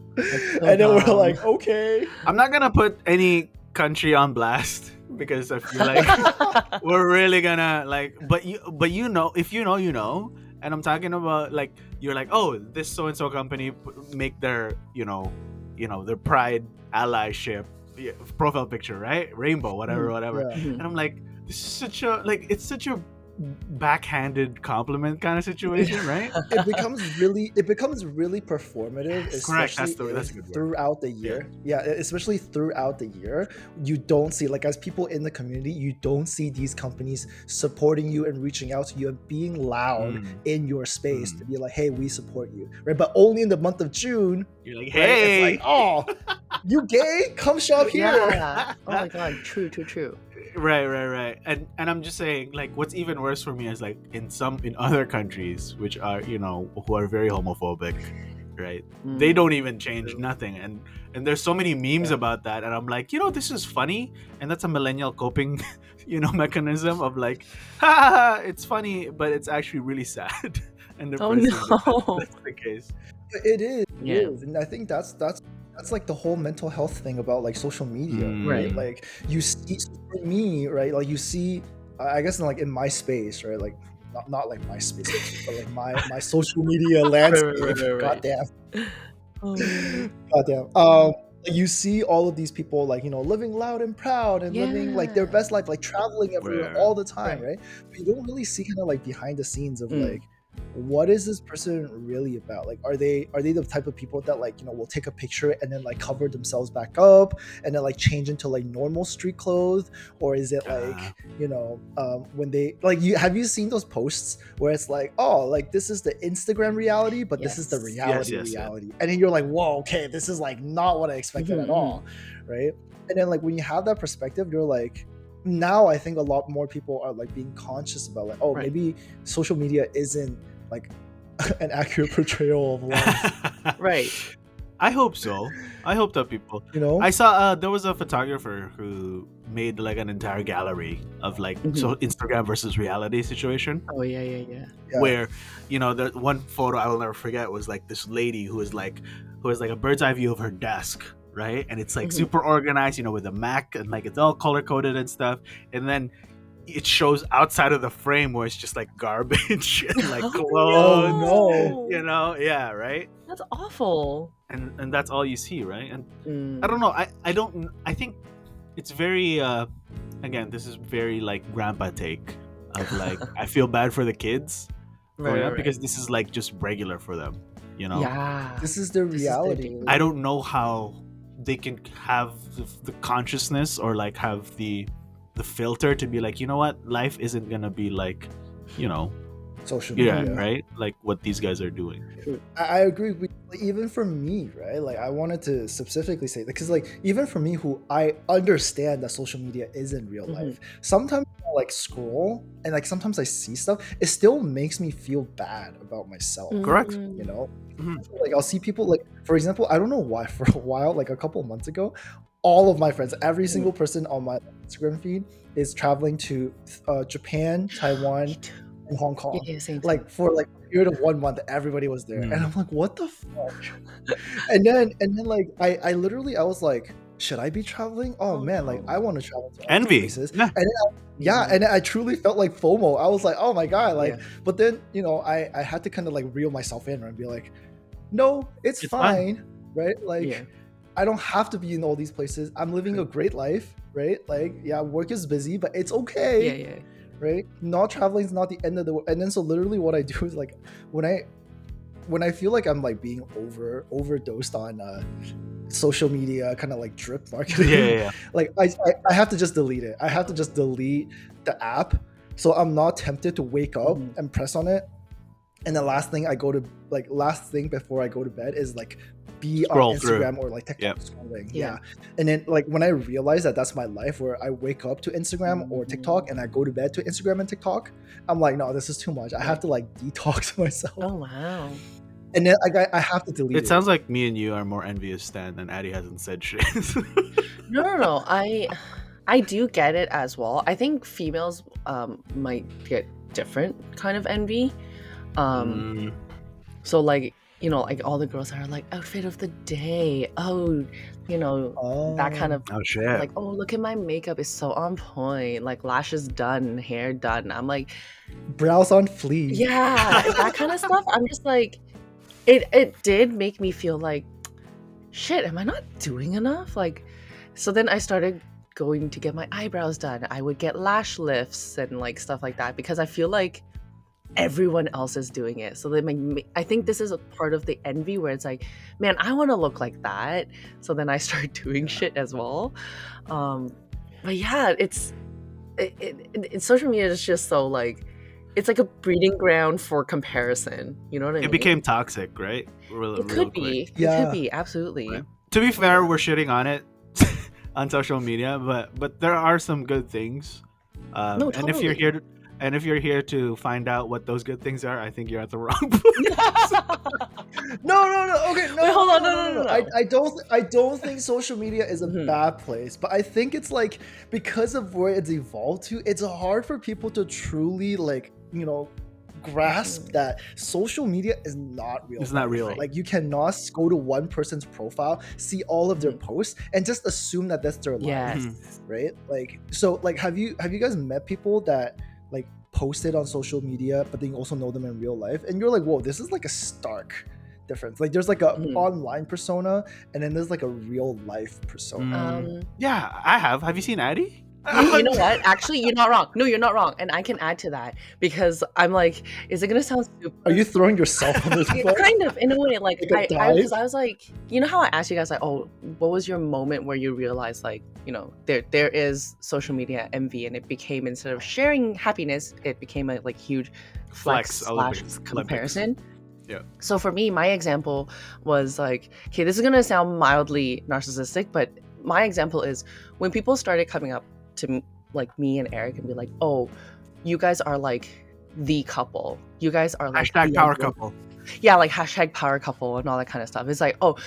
Speaker 2: and then we're like, okay.
Speaker 1: I'm not gonna put any country on blast because I feel like we're really gonna like but you but you know if you know you know and i'm talking about like you're like oh this so and so company make their you know you know their pride allyship yeah, profile picture right rainbow whatever
Speaker 3: Mm,
Speaker 1: whatever
Speaker 2: Yeah.
Speaker 1: And i'm like this is such a like it's such a backhanded compliment kind of situation right
Speaker 2: it becomes really it becomes really performative
Speaker 1: Correct, that's
Speaker 2: especially
Speaker 1: the- that's a good word.
Speaker 2: throughout the year yeah. especially throughout the year you don't see like as people in the community you don't see these companies supporting you and reaching out to you and being loud
Speaker 1: Mm.
Speaker 2: in your space
Speaker 1: Mm.
Speaker 2: to be like hey we support you right but only in the month of june
Speaker 1: you're like
Speaker 2: right,
Speaker 1: hey
Speaker 2: it's like oh you gay come shop here
Speaker 3: Yeah. Oh my god, true, true, true.
Speaker 1: Right right right and and i'm just saying like what's even worse for me is like in some in other countries which are you know who are very homophobic right they
Speaker 3: Mm.
Speaker 1: don't even change nothing and and there's so many memes
Speaker 2: Yeah.
Speaker 1: about that and i'm like you know this is funny and that's a millennial coping you know mechanism of like ha, ha, ha, it's funny but it's actually really sad and
Speaker 3: Oh
Speaker 1: depressing that
Speaker 3: no.
Speaker 1: that's the case
Speaker 2: it is it
Speaker 3: Yeah.
Speaker 2: is. and i think that's that's that's like the whole mental health thing about like social media
Speaker 1: Mm.
Speaker 2: right
Speaker 3: Right.
Speaker 2: like you see for me right like you see i guess in like in my space right like not, not like my space but like my my social media landscape
Speaker 3: right, right, right.
Speaker 2: goddamn
Speaker 3: Oh.
Speaker 2: goddamn um you see all of these people like you know living loud and proud and living like their best life like traveling everywhere
Speaker 1: Right.
Speaker 2: all the time
Speaker 3: Right.
Speaker 2: right but you don't really see kind of like behind the scenes of
Speaker 3: Mm.
Speaker 2: like what is this person really about like are they are they the type of people that like you know will take a picture and then like cover themselves back up and then like change into like normal street clothes or is it like
Speaker 1: Ah.
Speaker 2: you know um when they like you have you seen those posts where it's like oh like this is the instagram reality but this is the
Speaker 3: Yes. Yes,
Speaker 2: reality
Speaker 1: yes, yeah.
Speaker 2: reality and then you're like whoa okay this is like not what i expected
Speaker 3: Mhm,
Speaker 2: at all right and then like when you have that perspective you're like now i think a lot more people are like being conscious about like oh
Speaker 3: Right.
Speaker 2: maybe social media isn't like an accurate portrayal of life
Speaker 3: Right.
Speaker 1: i hope so i hope that people
Speaker 2: you know
Speaker 1: I saw uh, there was a photographer who made like an entire gallery of like
Speaker 3: Mhm.
Speaker 1: so Instagram versus reality situation
Speaker 3: Oh yeah, yeah, yeah.
Speaker 2: Yeah.
Speaker 1: where you know the one photo I will never forget was like this lady who is like who has like a bird's eye view of her desk right and it's like
Speaker 3: Mhm.
Speaker 1: super organized you know with a Mac and like it's all color coded and stuff and then it shows outside of the frame where it's just like garbage and like clothes
Speaker 2: no.
Speaker 1: you know yeah right
Speaker 3: That's awful.
Speaker 1: and and that's all you see right and
Speaker 3: Mm.
Speaker 1: I don't know. I, I don't. I think it's very. uh Again, this is very like grandpa take of like I feel bad for the kids growing
Speaker 3: Right,
Speaker 1: up
Speaker 3: right,
Speaker 1: because this is like just regular for them. You know.
Speaker 3: yeah.
Speaker 2: this is the
Speaker 3: This is their
Speaker 2: reality
Speaker 1: I don't know how they can have the, the consciousness or like have the the filter to be like you know what life isn't gonna be like you know
Speaker 2: social
Speaker 1: Yeah,
Speaker 2: media.
Speaker 1: right. Like what these guys are doing.
Speaker 2: I, I agree. With, even for me, right? Like I wanted to specifically say that because, like, even for me, who I understand that social media is in real
Speaker 3: Mhm.
Speaker 2: life, sometimes I like scroll and like sometimes I see stuff. It still makes me feel bad about myself.
Speaker 1: Correct.
Speaker 3: Mm.
Speaker 2: You know,
Speaker 1: Mhm.
Speaker 2: like I'll see people like, for example, I don't know why. For a while, like a couple months ago, all of my friends, every single person on my Instagram feed is traveling to uh, Japan, Taiwan, and Hong Kong
Speaker 3: Yeah, yeah, same. same.
Speaker 2: like for like a period of one month everybody was there
Speaker 1: Mm.
Speaker 2: and i'm like what the fuck and then and then like i i literally i was like should i be traveling oh,
Speaker 3: Oh,
Speaker 2: man like i want to travel to all these
Speaker 1: Envy.
Speaker 2: places.
Speaker 1: Yeah.
Speaker 2: yeah and then i truly felt like fomo i was like oh my god like
Speaker 3: Yeah.
Speaker 2: but then you know i i had to kind of like reel myself in and be like no it's,
Speaker 1: It's
Speaker 2: fine,
Speaker 1: fine.
Speaker 2: right like
Speaker 3: yeah.
Speaker 2: i don't have to be in all these places i'm living a great life right like yeah work is busy but it's okay
Speaker 3: yeah, yeah.
Speaker 2: right? Not traveling is not the end of the world. And then so literally what I do is like when I when I feel like I'm like being over overdosed on uh social media kind of like drip marketing
Speaker 1: Yeah, yeah, yeah.
Speaker 2: like I, I I have to just delete it. I have to just delete the app so I'm not tempted to wake up
Speaker 3: Mhm.
Speaker 2: and press on it. And the last thing I go to like last thing before I go to bed is like be
Speaker 1: Scroll
Speaker 2: on
Speaker 1: through.
Speaker 2: Instagram or like TikTok
Speaker 1: Yep.
Speaker 2: scrolling.
Speaker 3: Yeah.
Speaker 2: Yeah. And then like when I realize that that's my life where I wake up to Instagram or TikTok and I go to bed to Instagram and TikTok, I'm like, no, this is too much. I have to like detox myself.
Speaker 3: Oh wow.
Speaker 2: And then like, I, I have to delete it.
Speaker 1: It sounds like me and you are more envious than and Addy hasn't said shit.
Speaker 3: No, no, no. I I do get it as well. I think females um might get different kind of envy. Um
Speaker 1: Mm,
Speaker 3: so like, you know, like all the girls are like outfit of the day. Oh, you know, that kind
Speaker 2: Oh.
Speaker 3: of
Speaker 1: oh shit.
Speaker 3: like, oh, look at my makeup is so on point. Like lashes done, hair done. I'm like,
Speaker 2: brows on fleek.
Speaker 3: yeah, that kind of stuff. I'm just like, it it did make me feel like, shit, am I not doing enough? Like, so then I started going to get my eyebrows done. I would get lash lifts and like stuff like that because I feel like everyone else is doing it. So they make I think this is a part of the envy where it's like, man, I want to look like that. So then I start doing shit as well. Um, but yeah, it's it, it, it, social media is just so like it's like a breeding ground for comparison. You know what I mean?
Speaker 1: it became toxic, right? Real,
Speaker 3: It
Speaker 1: real
Speaker 3: could
Speaker 1: quick.
Speaker 3: be. It
Speaker 2: Yeah.
Speaker 3: could be absolutely.
Speaker 1: Right. To be fair, we're shitting on it on social media, but but there are some good things. Um,
Speaker 3: No,
Speaker 1: And if you're here, to, and if you're here to find out what those good things are, I think you're at the wrong place.
Speaker 2: No, no, no. Okay, no.
Speaker 3: Wait, hold on,
Speaker 2: no,
Speaker 3: no, no, no,
Speaker 2: I,
Speaker 3: no.
Speaker 2: I don't. I don't think social media is a
Speaker 3: Mhm.
Speaker 2: bad place, but I think it's like because of where it's evolved to, it's hard for people to truly like you know grasp
Speaker 3: Mhm.
Speaker 2: that social media is not real.
Speaker 1: It's not real.
Speaker 2: Like you cannot go to one person's profile, see all of their
Speaker 3: Mhm.
Speaker 2: posts, and just assume that that's their life
Speaker 3: yes.
Speaker 2: right like so like have you have you guys met people that like posted on social media but then you also know them in real life and you're like whoa this is like a stark difference like there's like a
Speaker 3: Mhm.
Speaker 2: online persona and then there's like a real life persona
Speaker 1: Mm.
Speaker 3: Um,
Speaker 1: yeah, I have. Have you seen Addy?
Speaker 3: You, you know what? Actually, you're not wrong. No, you're not wrong, and I can add to that because I'm like, is it gonna sound super?
Speaker 2: are you throwing yourself on this
Speaker 3: Yeah, kind of in a way like
Speaker 2: Like a
Speaker 3: I, I,
Speaker 2: dive?
Speaker 3: 'cause I was like you know how i asked you guys like oh what was your moment where you realized like you know there there is social media envy and it became instead of sharing happiness it became a like huge flex,
Speaker 1: Flex,
Speaker 3: slash
Speaker 1: Olympics,
Speaker 3: comparison
Speaker 1: Yeah.
Speaker 3: so for me my example was like okay this is gonna sound mildly narcissistic but my example is when people started coming up to like me and eric and be like oh you guys are like the couple you guys are like
Speaker 1: Hashtag power couple.
Speaker 3: yeah, like hashtag power couple and all that kind of stuff. It's like, oh,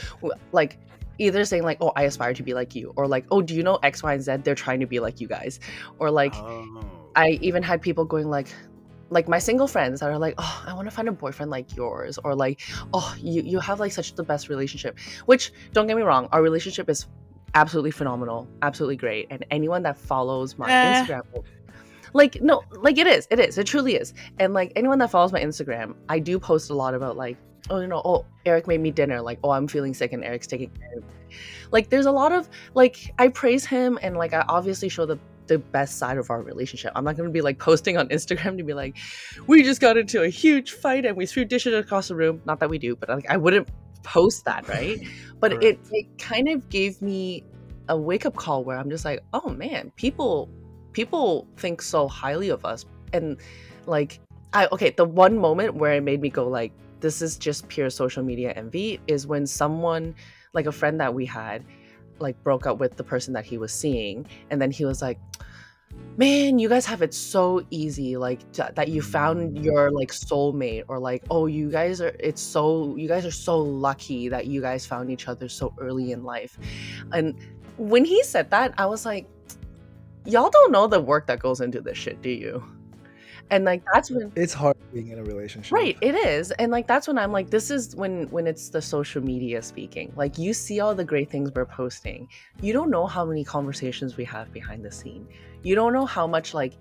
Speaker 3: like either saying like, oh, I aspire to be like you, or like, oh, do you know X, Y, and Z? They're trying to be like you guys, or like,
Speaker 1: Oh.
Speaker 3: I even had people going like, like my single friends that are like, oh, I want to find a boyfriend like yours, or like, oh, you you have like such the best relationship. Which don't get me wrong, our relationship is absolutely phenomenal, absolutely great, and anyone that follows my
Speaker 1: Eh.
Speaker 3: Instagram. Like no, like it is, it is, it truly is, and like anyone that follows my Instagram, I do post a lot about like, oh, you know, oh, Eric made me dinner, like, oh, I'm feeling sick, and Eric's taking care of me. Like, there's a lot of like, I praise him, and like, I obviously show the the best side of our relationship. I'm not going to be like posting on Instagram to be like, we just got into a huge fight and we threw dishes across the room. Not that we do, but like I wouldn't post that, right? But it it kind of gave me a wake up call where I'm just like, oh man, people people think so highly of us, and like I okay, the one moment where it made me go like this is just pure social media envy is when someone like a friend that we had like broke up with the person that he was seeing and then he was like man you guys have it so easy like t- that you found mm-hmm. your like soulmate or like oh you guys are it's so you guys are so lucky that you guys found each other so early in life. And when he said that i was like y'all don't know the work that goes into this shit do you? And like that's when
Speaker 2: It's hard being in a relationship.
Speaker 3: right it is and like that's when i'm like this is when when it's the social media speaking. Like you see all the great things we're posting. You don't know how many conversations we have behind the scene you don't know how much like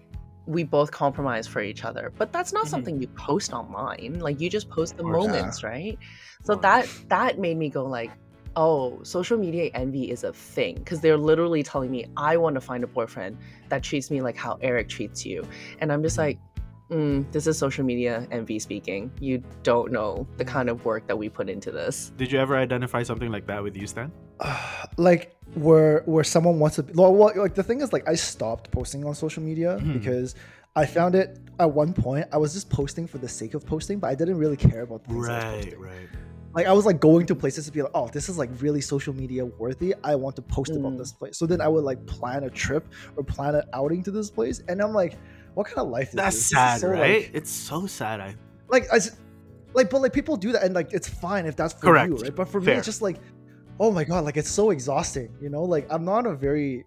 Speaker 3: we both compromise for each other but that's not
Speaker 1: Mhm.
Speaker 3: something you post online like you just post the.
Speaker 2: Yeah.
Speaker 3: moments right so
Speaker 1: course.
Speaker 3: that that made me go like oh social media envy is a thing because they're literally telling me i want to find a boyfriend that treats me like how eric treats you and i'm just like mm, this is social media envy speaking you don't know the kind of work that we put into this
Speaker 1: Did you ever identify something like that with you, Stan?
Speaker 2: like where where someone wants to be well, well, like the thing is like i stopped posting on social media
Speaker 1: Mhm.
Speaker 2: because i found it at one point i was just posting for the sake of posting but i didn't really care about the things I was
Speaker 1: Right,
Speaker 2: posting.
Speaker 1: right.
Speaker 2: like i was like going to places to be like oh this is like really social media worthy i want to post about
Speaker 3: Mm.
Speaker 2: this place so then i would like plan a trip or plan an outing to this place and i'm like what kind of life is
Speaker 1: That's
Speaker 2: this? This is
Speaker 1: sad,
Speaker 2: so, like-
Speaker 1: right? it's so sad. I
Speaker 2: like I s- like but like people do that and like it's fine if that's for
Speaker 1: Correct.
Speaker 2: you right but for me it's just like oh my god like it's so exhausting you know like i'm not a very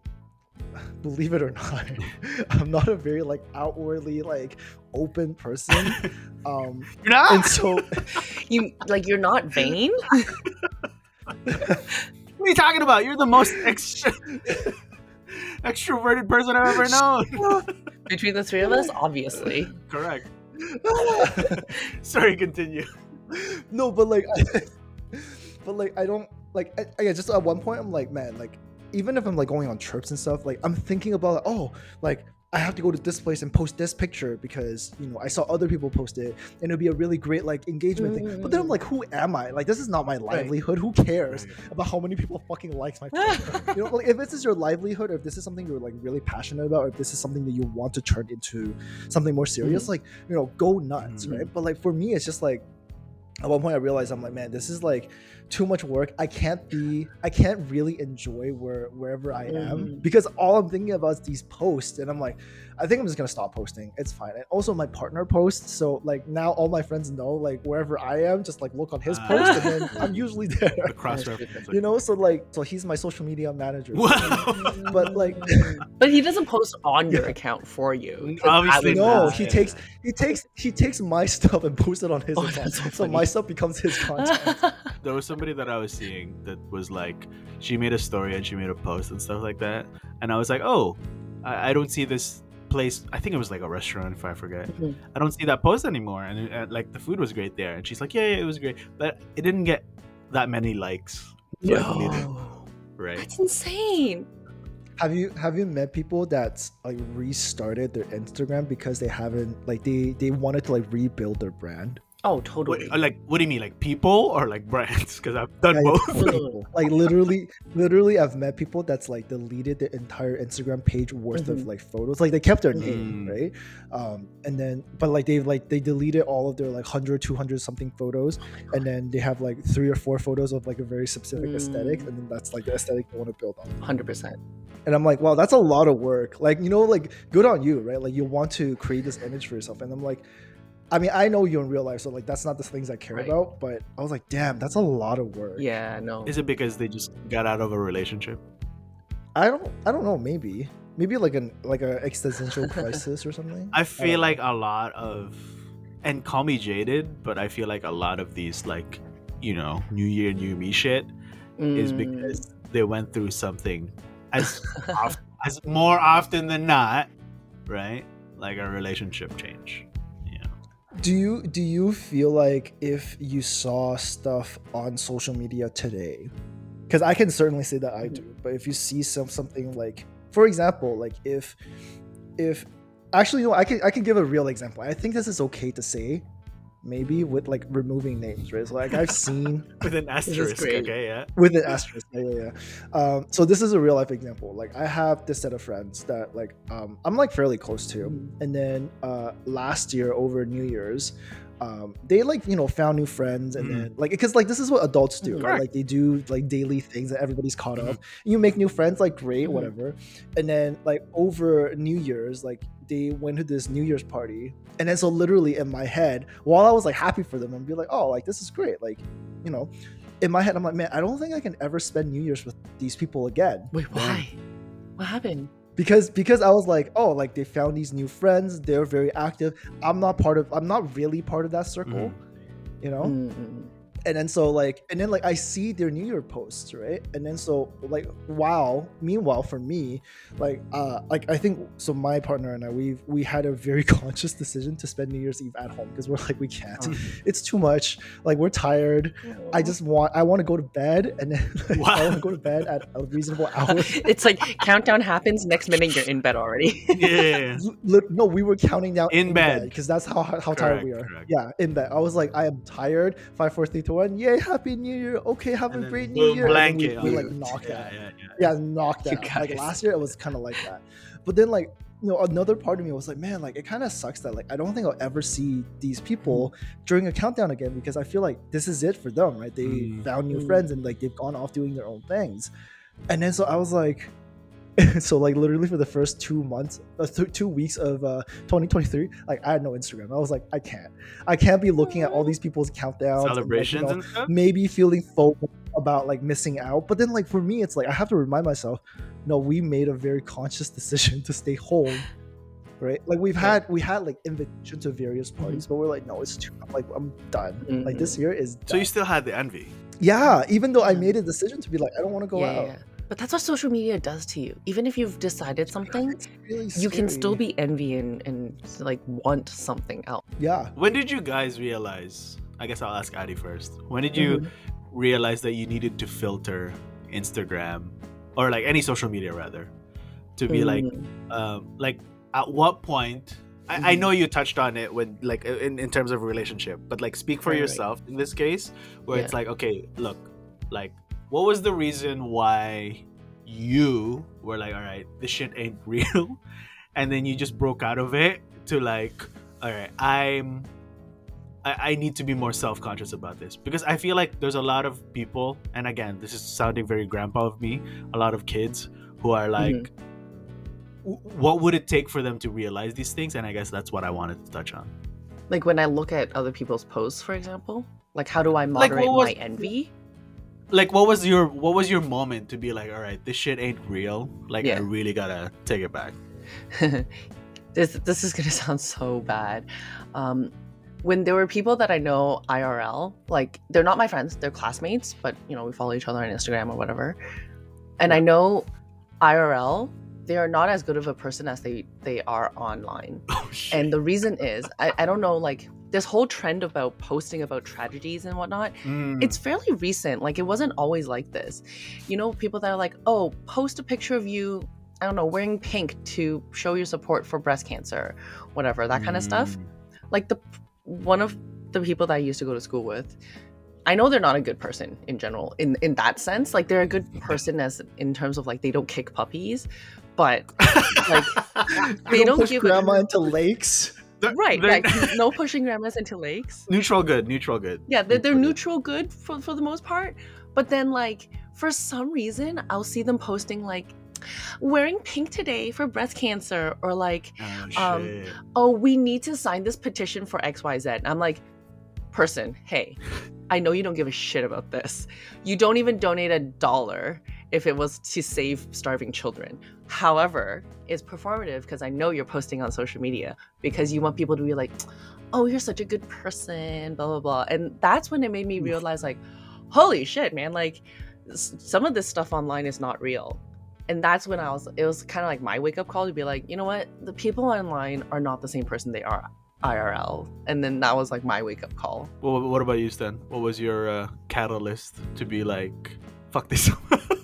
Speaker 2: believe it or not i'm not a very like outwardly like open person um
Speaker 1: you're not.
Speaker 2: and so
Speaker 3: you like you're not vain
Speaker 1: what are you talking about? You're the most extra extroverted person I've ever known.
Speaker 3: Between the three of us obviously
Speaker 1: Correct. Sorry, continue.
Speaker 2: no but like but like i don't like I, I just at one point i'm like man like even if i'm like going on trips and stuff like i'm thinking about oh like i have to go to this place and post this picture because you know i saw other people post it and it'd be a really great like engagement thing. But then i'm like who am i? Like this is not my livelihood. Who cares about how many people fucking likes my photo you know like if this is your livelihood or if this is something you're like really passionate about or if this is something that you want to turn into something more serious like you know go nuts
Speaker 1: Mhm.
Speaker 2: right? But like for me it's just like at one point i realized i'm like man this is like too much work i can't be i can't really enjoy where wherever i am
Speaker 3: Mhm.
Speaker 2: because all i'm thinking about is these posts and i'm like i think i'm just gonna stop posting it's fine and also my partner posts so like now all my friends know like wherever i am just like look on his
Speaker 1: Ah.
Speaker 2: post and then i'm usually there
Speaker 1: The cross reference.
Speaker 2: you know so like so he's my social media manager
Speaker 1: Wow.
Speaker 2: but like
Speaker 3: but he doesn't post on your
Speaker 2: Yeah.
Speaker 3: account for you
Speaker 1: Obviously
Speaker 2: no
Speaker 1: not,
Speaker 2: he
Speaker 1: yeah.
Speaker 2: takes he takes he takes my stuff and posts it on his
Speaker 3: Oh,
Speaker 2: account
Speaker 3: so
Speaker 2: so my stuff becomes his content
Speaker 1: there was somebody that I was seeing that was like, she made a story and she made a post and stuff like that, and I was like, oh, I, I don't see this place. I think it was like a restaurant, if I forget.
Speaker 3: Mhm.
Speaker 1: I don't see that post anymore, and it, uh, like the food was great there, and she's like, yeah, yeah, it was great, but it didn't get that many likes. So I believe it,
Speaker 3: no
Speaker 1: right?
Speaker 3: that's insane
Speaker 2: Have you have you met people that like restarted their Instagram because they haven't like they they wanted to like rebuild their brand?
Speaker 3: Oh totally
Speaker 1: Wait, uh, like, what do you mean, like people or like brands? Because I've done
Speaker 2: Yeah,
Speaker 1: both.
Speaker 3: Ugh.
Speaker 2: like literally literally I've met people that's like deleted their entire Instagram page worth
Speaker 3: Mhm.
Speaker 2: of like photos. Like they kept their name,
Speaker 1: Mm.
Speaker 2: right? Um and then but like they like they deleted all of their like 100 200 something photos and then they have like three or four photos of like a very specific aesthetic
Speaker 3: Mm.
Speaker 2: and then that's like the aesthetic they want to build on.
Speaker 3: 100%
Speaker 2: And I'm like, wow, that's a lot of work. Like, you know, like good on you, right? Like you want to create this image for yourself. And I'm like, I mean, I know you in real life, so like that's not the things I care
Speaker 3: Right.
Speaker 2: about. But I was like, damn, that's a lot of work.
Speaker 3: yeah no
Speaker 1: Is it because they just got out of a relationship?
Speaker 2: I don't I don't know, maybe. Maybe like an like a existential crisis or something.
Speaker 1: I
Speaker 2: don't
Speaker 1: feel
Speaker 2: know.
Speaker 1: like a lot of, and call me jaded, but I feel like a lot of these like, you know, New Year, New Me shit is
Speaker 3: Mm.
Speaker 1: because they went through something as oft, as more often than not, right? Like a relationship change.
Speaker 2: Do you do you feel like if you saw stuff on social media today, because I can certainly say that I do, mm-hmm. but if you see some something like, for example, like if if actually no, I can I can give a real example. I think this is okay to say. Maybe with like removing names, right? So like I've seen
Speaker 1: With an asterisk, okay, yeah.
Speaker 2: with an asterisk. Yeah, yeah, yeah. Um, so this is a real life example. Like I have this set of friends that like um, I'm like fairly close to,
Speaker 3: Mhm.
Speaker 2: and then uh, last year over New Year's. Um, they like you know found new friends and
Speaker 1: Mhm.
Speaker 2: then like because like this is what adults do
Speaker 3: Mhm.
Speaker 2: right like they do like daily things that everybody's caught up you make new friends like great
Speaker 3: Mhm.
Speaker 2: whatever and then like over new year's like they went to this new year's party and then so literally in my head while i was like happy for them and be like oh like this is great like you know in my head i'm like man i don't think i can ever spend new year's with these people again
Speaker 3: Wait, why? What happened?
Speaker 2: because because i was like oh like they found these new friends they're very active i'm not part of i'm not really part of that circle mm-hmm. you know
Speaker 3: Mm-mm
Speaker 2: and then so like and then like i see their new year posts right? And then so like wow meanwhile for me like uh like i think so my partner and i we've we had a very conscious decision to spend new year's eve at home because we're like we can't.
Speaker 3: Oh.
Speaker 2: it's too much. Like we're tired. Oh. i just want i want to go to bed and then like, wow. i want to go to bed at a reasonable hour.
Speaker 3: It's like countdown happens next minute you're in bed already.
Speaker 1: Yeah.
Speaker 2: Look no we were counting down
Speaker 1: in, in bed
Speaker 2: because that's how how correct, tired we are.
Speaker 1: correct.
Speaker 2: yeah in bed. I was like i am tired. 5 4 3 2 everyone. Yay, happy new year. Okay, have
Speaker 1: and
Speaker 2: a great new year.
Speaker 1: Blanket
Speaker 2: we, we, like knocked
Speaker 1: yeah,
Speaker 2: out.
Speaker 1: Yeah, yeah.
Speaker 2: yeah knocked out. Like last year it was kinda like that. But then like you know, another part of me was like, man, like it kind of sucks that like I don't think I'll ever see these people during a countdown again because I feel like this is it for them, right? They
Speaker 1: mm.
Speaker 2: found new
Speaker 3: mm.
Speaker 2: friends and like they've gone off doing their own things. And then so I was like, so like literally for the first two months, uh, th- two weeks of uh, 2023, like I had no Instagram. I was like, I can't, I can't be looking at all these people's countdowns, and, like, you
Speaker 1: Celebrations
Speaker 2: know,
Speaker 1: and stuff.
Speaker 2: maybe feeling FOMO about like missing out. But then like for me, it's like I have to remind myself, no, we made a very conscious decision to stay home. Right, like we've had we had like invitation to various parties, but we're like, no, it's too. I'm like, I'm done. Like this year is. Done.
Speaker 1: So you still had the envy.
Speaker 2: yeah, even though I made a decision to be like, I don't want to go
Speaker 3: yeah,
Speaker 2: out.
Speaker 3: yeah. But that's what social media does to you. Even if you've decided something,
Speaker 2: really
Speaker 3: you can still be envy and, and like want something else.
Speaker 2: Yeah.
Speaker 1: When did you guys realize? I guess I'll ask Addie first. When did you realize that you needed to filter Instagram or like any social media rather to be like,
Speaker 3: Mm.
Speaker 1: um, like at what point? I, I
Speaker 3: Mhm.
Speaker 1: know you touched on it when like in, in terms of relationship, but like speak for
Speaker 3: Right, right.
Speaker 1: yourself in this case, where it's like, okay, look, like what was the reason why you were like, all right, this shit ain't real, and then you just broke out of it to like, all right, I'm. I, I need to be more self-conscious about this because I feel like there's a lot of people, and again, this is sounding very grandpa of me. A lot of kids who are mm-hmm. like, w- what would it take for them to realize these things? And I guess that's what I wanted to touch on.
Speaker 3: Like when I look at other people's posts, for example, like how do I moderate
Speaker 1: what was-
Speaker 3: my envy?
Speaker 1: Like, what was your what was your moment to be like, all right, this shit ain't real. Like, I really gotta take it back.
Speaker 3: this this is gonna sound so bad. Um, when there were people that I know IRL, like they're not my friends, they're classmates, but you know we follow each other on Instagram or whatever, and I know IRL they are not as good of a person as they they are online.
Speaker 1: Oh shit.
Speaker 3: And the reason is I, I don't know like this whole trend about posting about tragedies and whatnot
Speaker 1: Mm.
Speaker 3: it's fairly recent. Like it wasn't always like this. You know, people that are like, oh, post a picture of you, I don't know, wearing pink to show your support for breast cancer, whatever, that kind of stuff.
Speaker 1: Mm.
Speaker 3: Like the one of the people that I used to go to school with, I know they're not a good person in general, in in that sense. Like they're a good person as in terms of like they don't kick puppies, but like
Speaker 2: They
Speaker 3: They
Speaker 2: don't
Speaker 3: don't
Speaker 2: push
Speaker 3: give a-
Speaker 2: grandma into lakes.
Speaker 1: They're-
Speaker 3: right,
Speaker 1: they're-
Speaker 3: like no pushing grandmas into lakes.
Speaker 1: neutral good, neutral good.
Speaker 3: Yeah, they're, they're
Speaker 1: Neutral
Speaker 3: neutral good for, for the most part. But then, like, for some reason, I'll see them posting, like, wearing pink today for breast cancer, or like.
Speaker 1: Oh,
Speaker 3: Um, oh, we need to sign this petition for XYZ. and I'm like, person, hey, I know you don't give a shit about this. You don't even donate a dollar if it was to save starving children. However, it's performative because I know you're posting on social media because you want people to be like, oh, you're such a good person, blah, blah, blah. And that's when it made me realize, like, holy shit, man, like, s- some of this stuff online is not real. And that's when I was, it was kind of like my wake up call to be like, you know what? The people online are not the same person they are IRL. And then that was like my wake up call.
Speaker 1: Well, what about you, Stan? What was your uh, catalyst to be like, fuck this?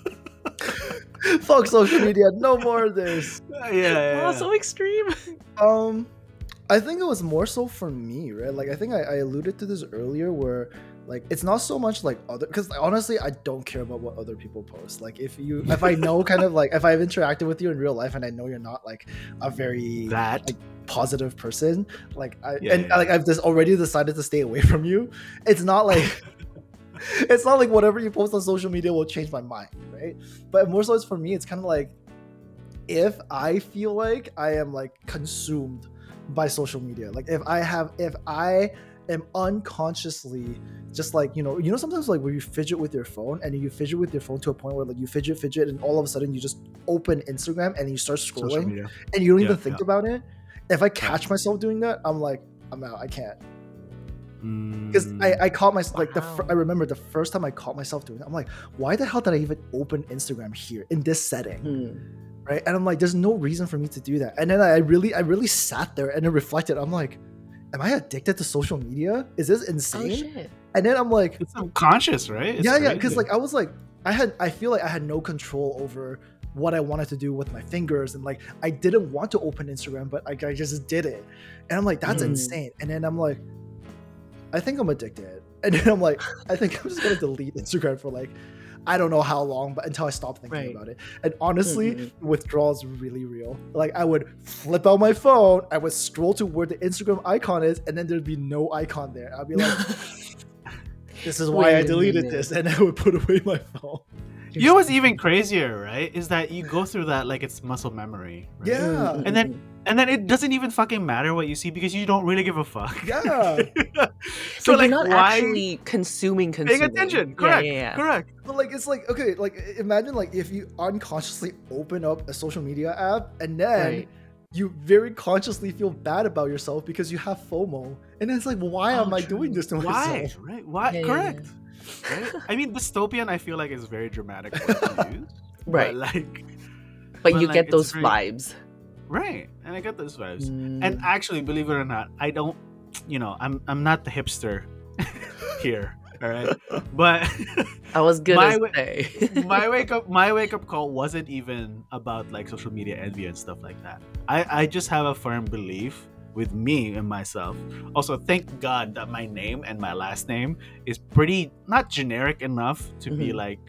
Speaker 2: Fuck social media. No more of this.
Speaker 1: yeah, yeah,
Speaker 3: Oh,
Speaker 1: yeah.
Speaker 3: so extreme.
Speaker 2: Um, I think it was more so for me, right? Like I think I, I alluded to this earlier, where like it's not so much like other because honestly I don't care about what other people post. Like if you if I know kind of like if I've interacted with you in real life and I know you're not like a very
Speaker 1: That
Speaker 2: like, positive person, like I
Speaker 1: Yeah,
Speaker 2: and
Speaker 1: yeah.
Speaker 2: like I've just already decided to stay away from you. It's not like it's not like whatever you post on social media will change my mind, right? But more so it's for me, it's kind of like if I feel like I am like consumed by social media, like if I have if I am unconsciously just like you know you know sometimes like where you fidget with your phone and you fidget with your phone to a point where like you fidget fidget and all of a sudden you just open Instagram and you start scrolling and you don't
Speaker 1: Yeah,
Speaker 2: even think
Speaker 1: yeah.
Speaker 2: about it. If I catch myself doing that, I'm like I'm out. I can't because
Speaker 1: Mm,
Speaker 2: I, I caught myself like the fir-
Speaker 3: Wow.
Speaker 2: I remember the first time I caught myself doing it. I'm like, why the hell did I even open Instagram here in this setting,
Speaker 3: Hmm.
Speaker 2: right? And I'm like, there's no reason for me to do that. And then I really I really sat there and then reflected. I'm like, am I addicted to social media? Is this
Speaker 3: Oh
Speaker 2: insane?
Speaker 3: shit.
Speaker 2: and then I'm like,
Speaker 1: it's subconscious, right? It's
Speaker 2: yeah, yeah, because like I was like, I had I feel like I had no control over what I wanted to do with my fingers, and like I didn't want to open Instagram, but like I just did it, and I'm like, that's
Speaker 3: Mm.
Speaker 2: insane. And then I'm like, I think I'm addicted, and then I'm like, I think I'm just gonna delete Instagram for like. I don't know how long, but until I stop thinking
Speaker 3: Right.
Speaker 2: about it. And honestly,
Speaker 3: Mhm.
Speaker 2: withdrawal is really real. Like I would flip out my phone, I would scroll to where the Instagram icon is, and then there'd be no icon there. I'd be like, this is why
Speaker 3: Wait
Speaker 2: I
Speaker 3: a
Speaker 2: deleted
Speaker 3: minute.
Speaker 2: this, and I would put away my phone.
Speaker 1: you know what's even crazier, right? Is that you go through that like it's muscle memory. Right?
Speaker 2: Yeah.
Speaker 3: Mm,
Speaker 1: And then- And then it doesn't even fucking matter what you see because you don't really give a fuck.
Speaker 2: Yeah.
Speaker 3: so,
Speaker 1: so
Speaker 3: you're
Speaker 1: like
Speaker 3: not
Speaker 1: why
Speaker 3: actually consuming, consuming.
Speaker 1: paying attention? Correct.
Speaker 3: Yeah, yeah.
Speaker 1: Correct.
Speaker 2: But like it's like okay, like imagine like if you unconsciously open up a social media app and then
Speaker 3: Right.
Speaker 2: you very consciously feel bad about yourself because you have FOMO. And it's like, why
Speaker 3: Oh,
Speaker 2: am I doing this to
Speaker 1: Why?
Speaker 2: myself?
Speaker 1: Right? Why?
Speaker 3: Yeah, yeah,
Speaker 1: Correct. Right? I mean, dystopian. I feel like is very dramatic word to use.
Speaker 3: Right.
Speaker 1: But like,
Speaker 3: But,
Speaker 1: But,
Speaker 3: you
Speaker 1: like,
Speaker 3: get those
Speaker 1: very-
Speaker 3: vibes.
Speaker 1: Right? And I get those vibes.
Speaker 3: Mm.
Speaker 1: And actually, believe it or not, I don't. You know, I'm I'm not the hipster here. All right, but
Speaker 3: I was good
Speaker 1: my my wake up my wake up call wasn't even about like social media envy and stuff like that. I I just have a firm belief with me and myself. Also, thank God that my name and my last name is pretty not generic enough to be
Speaker 3: Mhm.
Speaker 1: like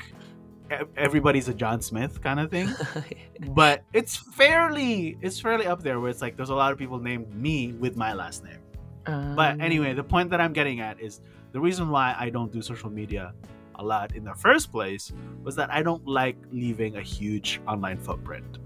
Speaker 1: everybody's a John Smith kind of thing, but it's fairly it's fairly up there where it's like there's a lot of people named me with my last name. But
Speaker 3: Um,
Speaker 1: anyway, the point that I'm getting at is the reason why I don't do social media a lot in the first place was that I don't like leaving a huge online footprint.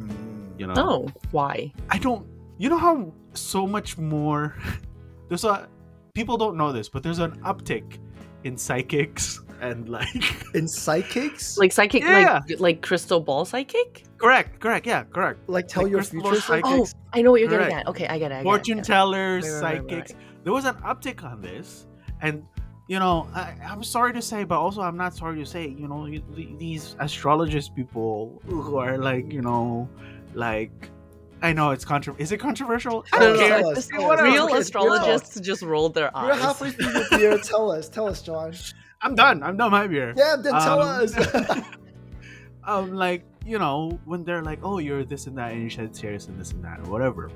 Speaker 1: You know,
Speaker 3: Oh, why?
Speaker 1: I don't. You know how so much more. There's a people don't know this, but there's an uptick in psychics and like.
Speaker 2: In psychics?
Speaker 3: Like psychic,
Speaker 1: Yeah.
Speaker 3: like like crystal ball psychic?
Speaker 1: correct, correct, yeah, correct.
Speaker 2: like tell
Speaker 1: like
Speaker 2: your future
Speaker 1: ball
Speaker 3: Oh, I know what you're getting at. Okay, I get it. I get
Speaker 1: Fortune
Speaker 3: I get it.
Speaker 1: tellers,
Speaker 3: Right, right, right, right,
Speaker 1: psychics. There was an uptick on this, and you know, I, I'm sorry to say, but also I'm not sorry to say, you know, you- these astrologist people who are like, you know, like, I know it's contra. Is it controversial? I don't
Speaker 2: no,
Speaker 1: care.
Speaker 2: tell us,
Speaker 3: Just
Speaker 2: tell us.
Speaker 1: Whatever.
Speaker 3: Real astrologists just rolled their eyes.
Speaker 2: We're
Speaker 3: eyes.
Speaker 2: halfway through the beer. Tell us. Tell us, John.
Speaker 1: I'm done. I'm done my beer.
Speaker 2: Yeah, then tell
Speaker 1: Um,
Speaker 2: us.
Speaker 1: um, like you know, when they're like, "Oh, you're this and that, and you shed tears and this and that, or whatever,"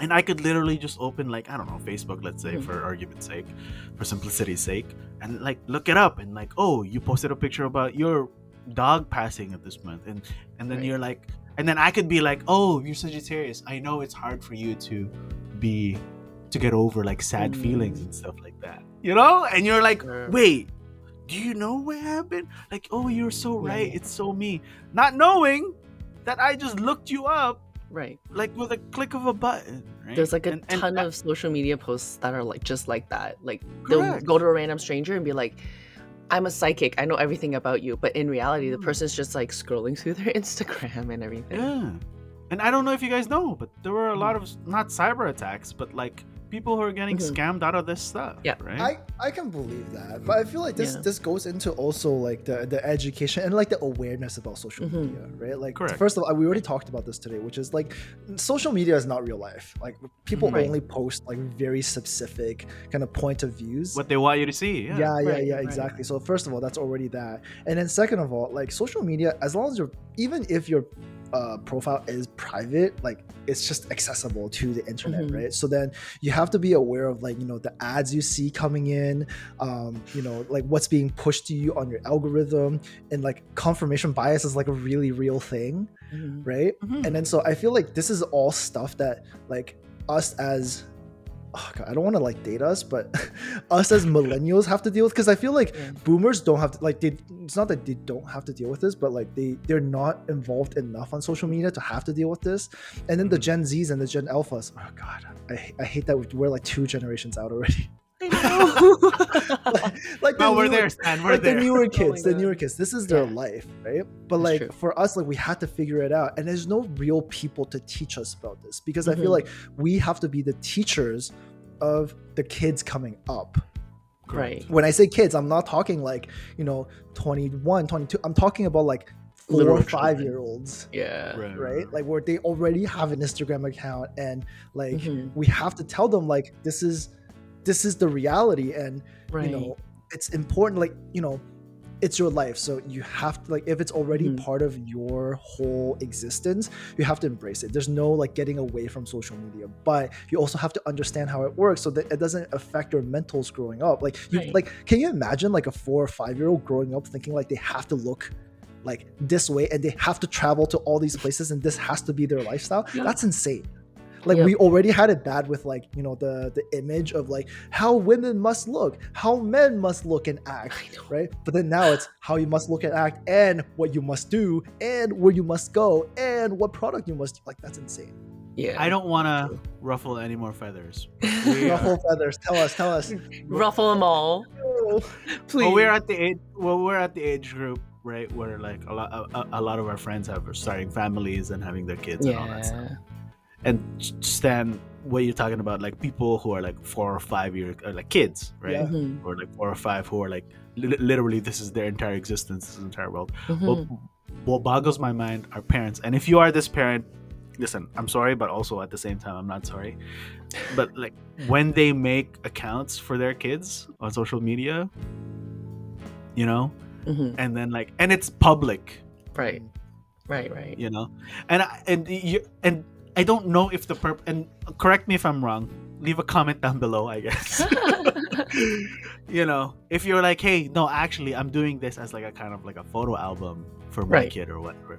Speaker 1: and I could literally just open like I don't know Facebook, let's say,
Speaker 3: Mhm.
Speaker 1: for argument's sake, for simplicity's sake, and like look it up and like, "Oh, you posted a picture about your dog passing at this month," and and then
Speaker 3: Right.
Speaker 1: you're like, and then I could be like, "Oh, you're Sagittarius. I know it's hard for you to be to get over like sad
Speaker 3: Mm.
Speaker 1: feelings and stuff like that, you know," and you're like,
Speaker 3: Sure.
Speaker 1: "Wait." do you know what happened? Like, oh, you're so right.
Speaker 3: yeah.
Speaker 1: It's so me. Not knowing that I just looked you up
Speaker 3: Right.
Speaker 1: like with a click of a button. Right?
Speaker 3: There's like a
Speaker 1: And- and
Speaker 3: ton
Speaker 1: that-
Speaker 3: of social media posts that are like just like that. Like they'll go to a random stranger and be like, I'm a psychic. I know everything about you. But in reality, the
Speaker 1: Hmm.
Speaker 3: person's just like scrolling through their Instagram and everything.
Speaker 1: Yeah. And I don't know if you guys know, but there were a lot of not cyber attacks, but like people who are getting
Speaker 3: Mhm.
Speaker 1: scammed out of this stuff.
Speaker 3: Yeah.
Speaker 1: Right.
Speaker 2: I, I can believe that, but I feel like this
Speaker 3: Yeah.
Speaker 2: this goes into also like the the education and like the awareness about social
Speaker 3: Mhm.
Speaker 2: media, right? Like
Speaker 1: Correct.
Speaker 2: first of all, we already talked about this today, which is like social media is not real life. Like people
Speaker 1: Mhm.
Speaker 3: Right.
Speaker 2: only post like very specific kind of point of views.
Speaker 1: what they want you to see. Yeah.
Speaker 2: yeah, yeah,
Speaker 3: Right,
Speaker 2: yeah,
Speaker 3: right.
Speaker 2: exactly. So first of all, that's already that, and then second of all, like social media, as long as you're even if you're uh, profile is private, like it's just accessible to the internet,
Speaker 3: Mhm.
Speaker 2: right? So then you have to be aware of like you know the ads you see coming in, um, you know like what's being pushed to you on your algorithm, and like confirmation bias is like a really real thing,
Speaker 3: Mhm.
Speaker 2: right?
Speaker 1: Mhm.
Speaker 2: And then so I feel like this is all stuff that like us as oh God, I don't want to like date us, but us as millennials have to deal with because I feel like
Speaker 3: Yeah.
Speaker 2: boomers don't have to like they it's not that they don't have to deal with this, but like they they're not involved enough on social media to have to deal with this. And then the
Speaker 1: Mhm.
Speaker 2: Gen Zs and the Gen Alphas, oh god, I, I hate that we're like two generations out already.
Speaker 3: I know.
Speaker 2: like, like
Speaker 1: No,
Speaker 2: the
Speaker 1: we're
Speaker 2: newer-
Speaker 1: there, Stan. We're
Speaker 2: like
Speaker 1: there.
Speaker 2: the newer
Speaker 3: Oh
Speaker 2: kids, the
Speaker 3: God.
Speaker 2: newer kids. This is their
Speaker 3: Yeah.
Speaker 2: life, right? But
Speaker 3: That's
Speaker 2: like
Speaker 3: true.
Speaker 2: for us, like we had to figure it out, and there's no real people to teach us about this because I feel
Speaker 3: Mhm.
Speaker 2: like we have to be the teachers of the kids coming up.
Speaker 3: right.
Speaker 2: When I say kids, I'm not talking like you know 21, 22. I'm talking about like four
Speaker 3: Literal
Speaker 2: or five
Speaker 3: children.
Speaker 2: year olds,
Speaker 3: Yeah.
Speaker 1: Right,
Speaker 2: right? Like where they already have an Instagram account, and like
Speaker 3: Mhm.
Speaker 2: we have to tell them like this is this is the reality, and
Speaker 3: Right.
Speaker 2: you know it's important like you know it's your life so you have to like if it's already
Speaker 3: Mhm.
Speaker 2: part of your whole existence you have to embrace it there's no like getting away from social media but you also have to understand how it works so that it doesn't affect your mentals growing up like you
Speaker 3: Right.
Speaker 2: like can you imagine like a four or five year old growing up thinking like they have to look like this way and they have to travel to all these places and this has to be their lifestyle
Speaker 3: Yeah.
Speaker 2: that's insane like
Speaker 3: Yep.
Speaker 2: we already had it bad with like you know the the image of like how women must look how men must look and act right but then now it's how you must look and act and what you must do and where you must go and what product you must like that's insane
Speaker 3: Yeah.
Speaker 1: I don't want to ruffle any more feathers.
Speaker 2: Ruffle feathers tell us tell us
Speaker 3: Ruffle them all, please.
Speaker 1: Well, we're at the age. Well, we're at the age group, right, where like a lot, a, a lot of our friends have are starting families and having their kids and all that stuff.
Speaker 3: Yeah.
Speaker 1: And Stan, what you're talking about, like people who are like four or five years, or like kids, right,
Speaker 2: Yeah.
Speaker 3: Mhm.
Speaker 1: or like four or five who are like li- literally this is their entire existence, this entire world.
Speaker 3: Mhm.
Speaker 1: What, what boggles my mind are parents, and if you are this parent, listen, I'm sorry, but also at the same time, I'm not sorry. But like when they make accounts for their kids on social media, you know,
Speaker 3: Mhm.
Speaker 1: and then like, and it's public,
Speaker 3: Right. Right. Right.
Speaker 1: you know, and I, and you and I don't know if the perp and correct me if I'm wrong. Leave a comment down below, I guess. you know, if you're like, hey, no, actually, I'm doing this as like a kind of like a photo album for my
Speaker 3: Right.
Speaker 1: kid or whatever.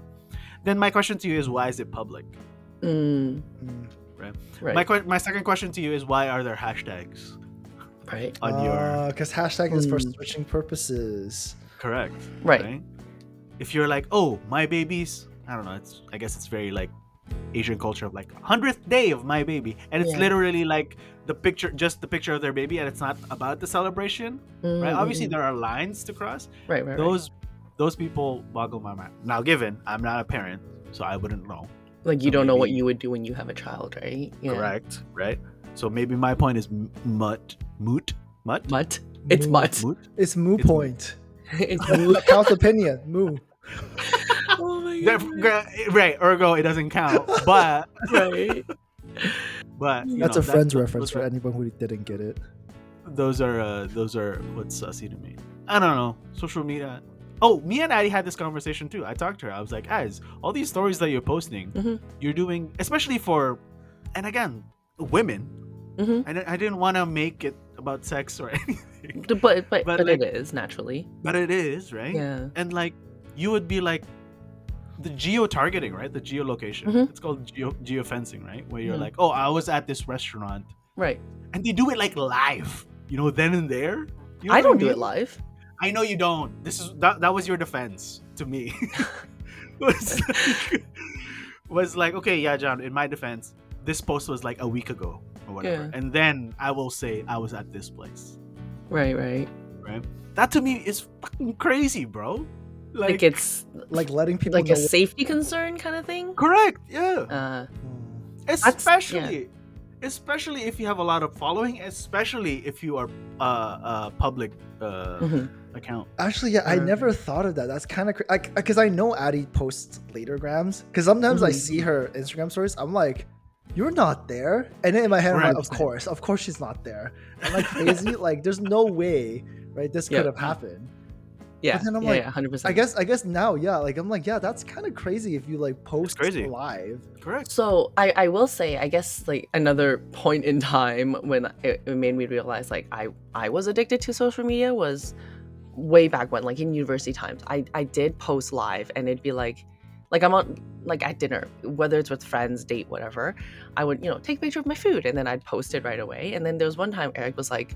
Speaker 1: Then my question to you is, why is it public?
Speaker 3: Mm,
Speaker 2: Mm.
Speaker 3: right.
Speaker 1: My que- my second question to you is, why are there hashtags
Speaker 3: right.
Speaker 1: on your
Speaker 2: because hashtag is for
Speaker 3: Hmm.
Speaker 2: switching purposes
Speaker 1: correct?
Speaker 3: Right.
Speaker 1: If you're like, oh, my babies, I don't know. It's I guess it's very like Asian culture of like hundredth day of my baby, and it's
Speaker 3: Yeah.
Speaker 1: literally like the picture, just the picture of their baby, and it's not about the celebration, right?
Speaker 3: Mm,
Speaker 1: Obviously,
Speaker 3: mm,
Speaker 1: there are lines to cross.
Speaker 3: right. Right. right.
Speaker 1: Those those people boggle my mind. Now, given I'm not a parent, so I wouldn't know.
Speaker 3: Like you
Speaker 1: so
Speaker 3: don't know what you would do when you have a child, right? Yeah.
Speaker 1: Correct, right? So maybe my point is m- mutt, moot, mutt,
Speaker 3: Mutt. It's
Speaker 2: Moo.
Speaker 3: mutt.
Speaker 2: it's moo
Speaker 1: It's moo.
Speaker 2: point
Speaker 3: it's
Speaker 2: account opinion moo
Speaker 1: right, ergo it doesn't count. But
Speaker 3: right.
Speaker 1: but you
Speaker 2: that's
Speaker 1: know,
Speaker 2: a friend's
Speaker 1: that-
Speaker 2: reference for
Speaker 1: are-
Speaker 2: anyone who didn't get it
Speaker 1: those are uh, those are what's sussy to me. I don't know. Social media. Oh, me and Addie had this conversation too. I talked to her. I was like, "As all these stories that you're posting,
Speaker 3: Mhm.
Speaker 1: you're doing, especially for, and again, women.
Speaker 3: hmm
Speaker 1: I, I didn't want to make it about sex or anything,
Speaker 3: But but but,
Speaker 1: But, like-
Speaker 3: is naturally.
Speaker 1: but it is right.
Speaker 3: Yeah.
Speaker 1: And like, you would be like, the geo targeting, right? The geolocation.
Speaker 3: Mhm.
Speaker 1: It's called geo geofencing, right? Where you're
Speaker 3: Mhm.
Speaker 1: like, "Oh, I was at this restaurant,"
Speaker 3: Right.
Speaker 1: and they do it like live. You know, then and there. You know
Speaker 3: I don't do
Speaker 1: mean?
Speaker 3: it live.
Speaker 1: I know you don't. This is that. That was your defense to me. was like, was like, okay, yeah, John. In my defense, this post was like a week ago or whatever,
Speaker 3: Yeah.
Speaker 1: and then I will say I was at this place.
Speaker 3: Right. Right.
Speaker 1: Right. That to me is fucking crazy, bro.
Speaker 3: Like,
Speaker 1: Like,
Speaker 3: it's
Speaker 2: like letting people
Speaker 3: like
Speaker 2: know
Speaker 3: a safety concern kind of thing.
Speaker 1: correct. Yeah.
Speaker 3: Uh.
Speaker 2: Hmm.
Speaker 1: especially, especially if you have a lot of following. Especially if you are uh, uh public uh
Speaker 3: mhm.
Speaker 1: account.
Speaker 2: Actually, yeah, I never thought of that. That's kind of like because I, know Addie posts later grams. Because sometimes I
Speaker 3: Mhm.
Speaker 2: see her Instagram stories, I'm like, "You're not there," and then in my head, I'm like, "Of course, of course, she's not there." I'm like crazy. like, there's no way, right? This
Speaker 3: Yeah.
Speaker 2: could have happened.
Speaker 3: Yeah,
Speaker 2: then I'm
Speaker 3: yeah,
Speaker 2: like,
Speaker 3: yeah, hundred
Speaker 2: I guess I guess now, yeah, like I'm like, yeah, that's kind of crazy if you like post
Speaker 1: crazy.
Speaker 2: live.
Speaker 1: Correct.
Speaker 3: So I, I will say, I guess like another point in time when it, it made me realize like I, I was addicted to social media was way back when, like in university times. I, I did post live and it'd be like, like I'm on like at dinner, whether it's with friends, date, whatever. I would you know take a picture of my food and then I'd post it right away. And then there was one time Eric was like,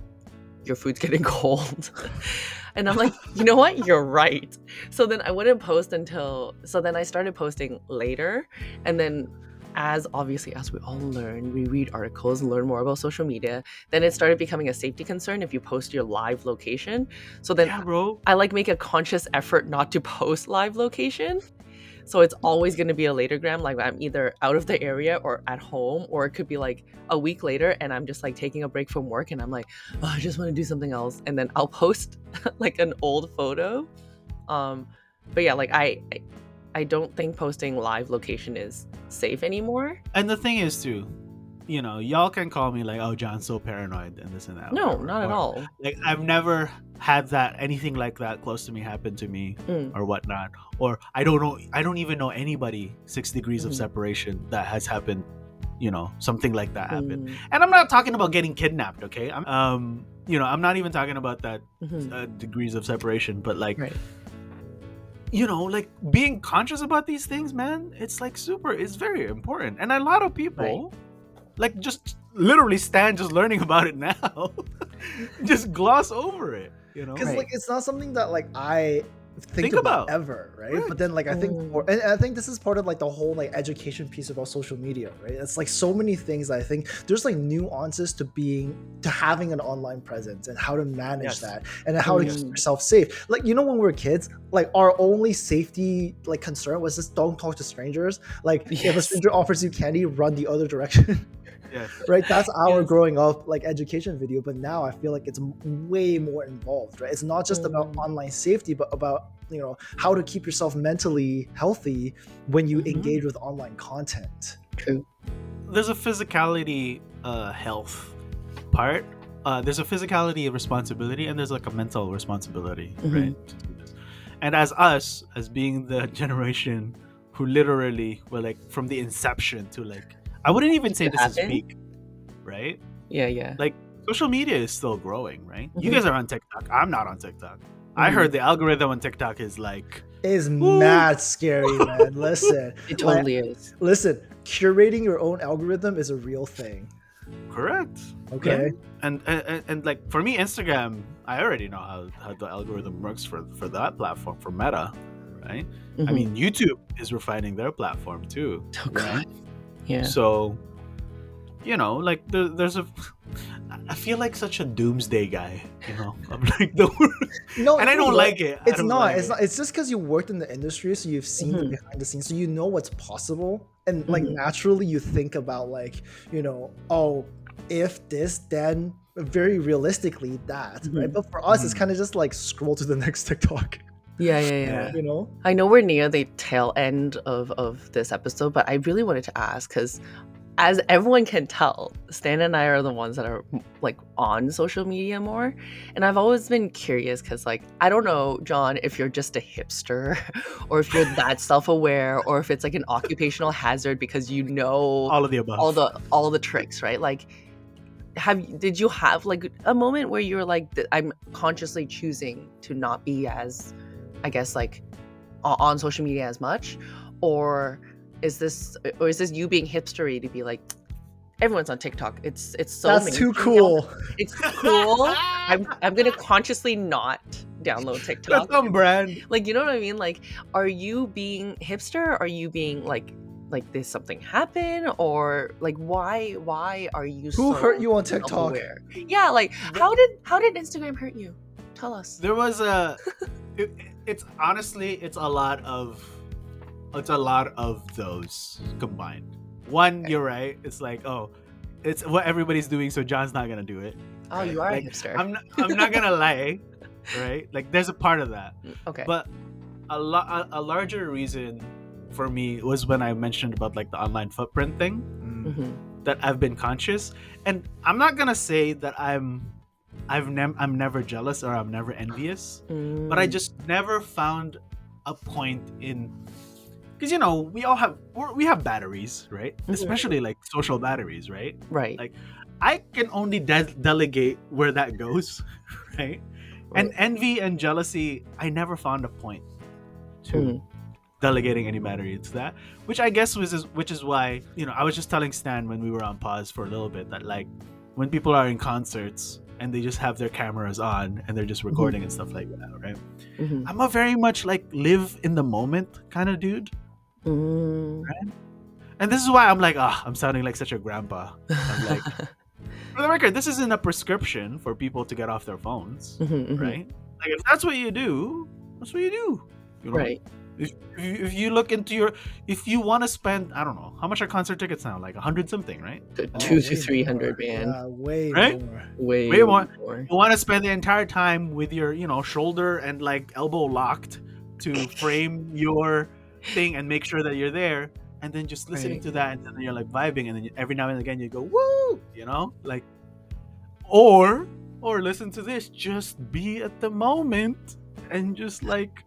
Speaker 3: "Your food's getting cold," and I'm like, you know what? You're right. So then I wouldn't post until so then I started posting later, and then as obviously as we all learn we read articles learn more about social media then it started becoming a safety concern if you post your live location so then
Speaker 1: yeah, bro.
Speaker 3: i like make a conscious effort not to post live location so it's always going to be a later gram like i'm either out of the area or at home or it could be like a week later and i'm just like taking a break from work and i'm like oh, i just want to do something else. And then i'll post like an old photo. Um but yeah like i I- i don't think posting live location is safe anymore.
Speaker 1: And the thing is too, you know, y'all can call me like, oh, John's so paranoid and this and that.
Speaker 3: no
Speaker 1: whatever,
Speaker 3: not at
Speaker 1: or,
Speaker 3: all
Speaker 1: Like I've never had that anything like that close to me happen to me
Speaker 3: Mm.
Speaker 1: or whatnot. Or I don't know. I don't even know anybody six degrees of
Speaker 3: Mhm.
Speaker 1: separation that has happened. You know, something like that happened.
Speaker 3: Mm,
Speaker 1: And I'm not talking about getting kidnapped. Okay, I'm um, you know, I'm not even talking about that
Speaker 3: mhm.
Speaker 1: uh, degrees of separation, but like
Speaker 3: right
Speaker 1: you know, like being conscious about these things, man, it's like super, it's very important. And a lot of people, like, just literally stand just learning about it now, just gloss over it, you know?
Speaker 2: because
Speaker 3: Right.
Speaker 2: like it's not something that like I think,
Speaker 1: Think
Speaker 2: about,
Speaker 1: about.
Speaker 2: ever, right?
Speaker 1: Right.
Speaker 2: But then like I think,
Speaker 3: Mm.
Speaker 2: and I think this is part of like the whole like education piece about social media, right? It's like so many things. that I think there's like nuances to being to having an online presence and how to manage
Speaker 1: Yes.
Speaker 2: that and how to
Speaker 3: Yes.
Speaker 2: keep yourself safe. Like you know when we were kids, like our only safety like concern was just don't talk to strangers. Like if a stranger offers you candy, run the other direction.
Speaker 1: Yes.
Speaker 2: right that's our
Speaker 3: Yes.
Speaker 2: growing up like education video but now i feel like it's way more involved right it's not just about
Speaker 3: Mm.
Speaker 2: online safety but about you know how to keep yourself mentally healthy when you
Speaker 3: Mhm.
Speaker 2: engage with online content
Speaker 3: true
Speaker 1: There's a physicality uh, health part. Uh, there's a physicality responsibility, and there's like a mental responsibility, right? to do this. And as us, as being the generation who literally were like from the inception to like, I wouldn't even say
Speaker 3: To
Speaker 1: this is
Speaker 3: happen?
Speaker 1: peak, right?
Speaker 3: yeah yeah
Speaker 1: like social media is still growing, right? You
Speaker 3: Mhm.
Speaker 1: guys are on TikTok. I'm not on TikTok. I
Speaker 3: Mhm.
Speaker 1: heard the algorithm on TikTok is like
Speaker 2: is
Speaker 1: Ooh.
Speaker 2: mad scary man listen
Speaker 3: it
Speaker 2: like,
Speaker 3: totally is
Speaker 2: listen curating your own algorithm is a real thing
Speaker 1: correct.
Speaker 2: okay
Speaker 1: And, and and like for me, Instagram, I already know how, how the algorithm works for for that platform for Meta, right? I
Speaker 3: Mhm.
Speaker 1: mean, YouTube is refining their platform too.
Speaker 3: oh god yeah
Speaker 1: So, you know, like there, there's a. I feel like such a doomsday guy, you know. I'm like the,
Speaker 2: no
Speaker 1: and I don't
Speaker 2: what?
Speaker 1: like it. I
Speaker 2: it's
Speaker 1: don't like
Speaker 2: it's
Speaker 1: it.
Speaker 2: not it's just because you worked in the industry so you've seen the
Speaker 3: Mhm.
Speaker 2: behind the scenes so you know what's possible and like
Speaker 3: Mhm.
Speaker 2: naturally you think about like you know oh if this then very realistically that right
Speaker 3: Mhm.
Speaker 2: but for us it's
Speaker 1: Mhm.
Speaker 2: kind of just like scroll to the next tiktok
Speaker 3: yeah yeah yeah
Speaker 1: Yeah.
Speaker 2: you know
Speaker 3: I know we're near the tail end of, of this episode, but I really wanted to ask because, as everyone can tell, Stan and I are the ones that are like on social media more, and I've always been curious because, like, I don't know, John, if you're just a hipster, or if you're that self-aware, or if it's like an occupational hazard because you know
Speaker 1: all of the above.
Speaker 3: all the all the tricks, right? Like, have did you have like a moment where you were like, I'm consciously choosing to not be as, I guess, like on social media as much, or is this or is this you being hipstery to be like, everyone's on TikTok. It's it's so
Speaker 2: that's too cool
Speaker 3: It's cool. I'm I'm gonna consciously not download TikTok.
Speaker 1: That's on brand.
Speaker 3: Like you know what I mean? Like, are you being hipster? Are you being like like did something happen or like why why are you
Speaker 2: who
Speaker 3: so
Speaker 2: hurt you on tiktok
Speaker 3: self-aware? Yeah, like how did how did Instagram hurt you? Tell us.
Speaker 1: There was a. It, it's honestly, it's a lot of, it's a lot of those combined. One, you're right. It's like, oh, it's what everybody's doing, so John's not gonna do it.
Speaker 3: Oh, you are
Speaker 1: Like,
Speaker 3: a hipster.
Speaker 1: I'm not, I'm not gonna lie, right? Like, there's a part of that,
Speaker 3: okay.
Speaker 1: but a lot, a, a larger reason for me was when I mentioned about like the online footprint thing
Speaker 3: Mhm.
Speaker 1: that I've been conscious, and I'm not gonna say that I'm I've never I'm never jealous or I'm never envious, but I
Speaker 3: Mm,
Speaker 1: just never found a point in because you know we all have we're, we have batteries, right?
Speaker 3: Mhm.
Speaker 1: Especially like social batteries, right?
Speaker 3: right.
Speaker 1: like, I can only de- delegate where that goes, right? And envy and jealousy, I never found a point to
Speaker 3: Mm.
Speaker 1: delegating any battery into that, which I guess was which is why you know I was just telling Stan when we were on pause for a little bit that like when people are in concerts and they just have their cameras on and they're just recording and stuff like that, right?
Speaker 3: Mhm.
Speaker 1: I'm a very much like live in the moment kind of dude,
Speaker 3: Mm.
Speaker 1: and this is why I'm like ah I'm sounding like such a grandpa. I'm like for the record, this isn't a prescription for people to get off their phones,
Speaker 3: Mhm, mhm.
Speaker 1: right? Like if that's what you do, that's what you do. You know?
Speaker 3: Right.
Speaker 1: If, if, you, look into your, if you want to spend, I don't know, how much are concert tickets now? Like a hundred something, right?
Speaker 3: T-
Speaker 2: Oh,
Speaker 3: Two to three hundred,
Speaker 2: more.
Speaker 3: man.
Speaker 2: Yeah, way
Speaker 1: Right?
Speaker 2: more.
Speaker 3: Way,
Speaker 1: Way more.
Speaker 3: more.
Speaker 1: You want to spend the entire time with your, you know, shoulder and like elbow locked to frame your thing and make sure that you're there, and then just listening
Speaker 3: Right.
Speaker 1: to that, and then you're like vibing, and then every now and again you go woo, you know, like, or or listen to this, just be at the moment and just like,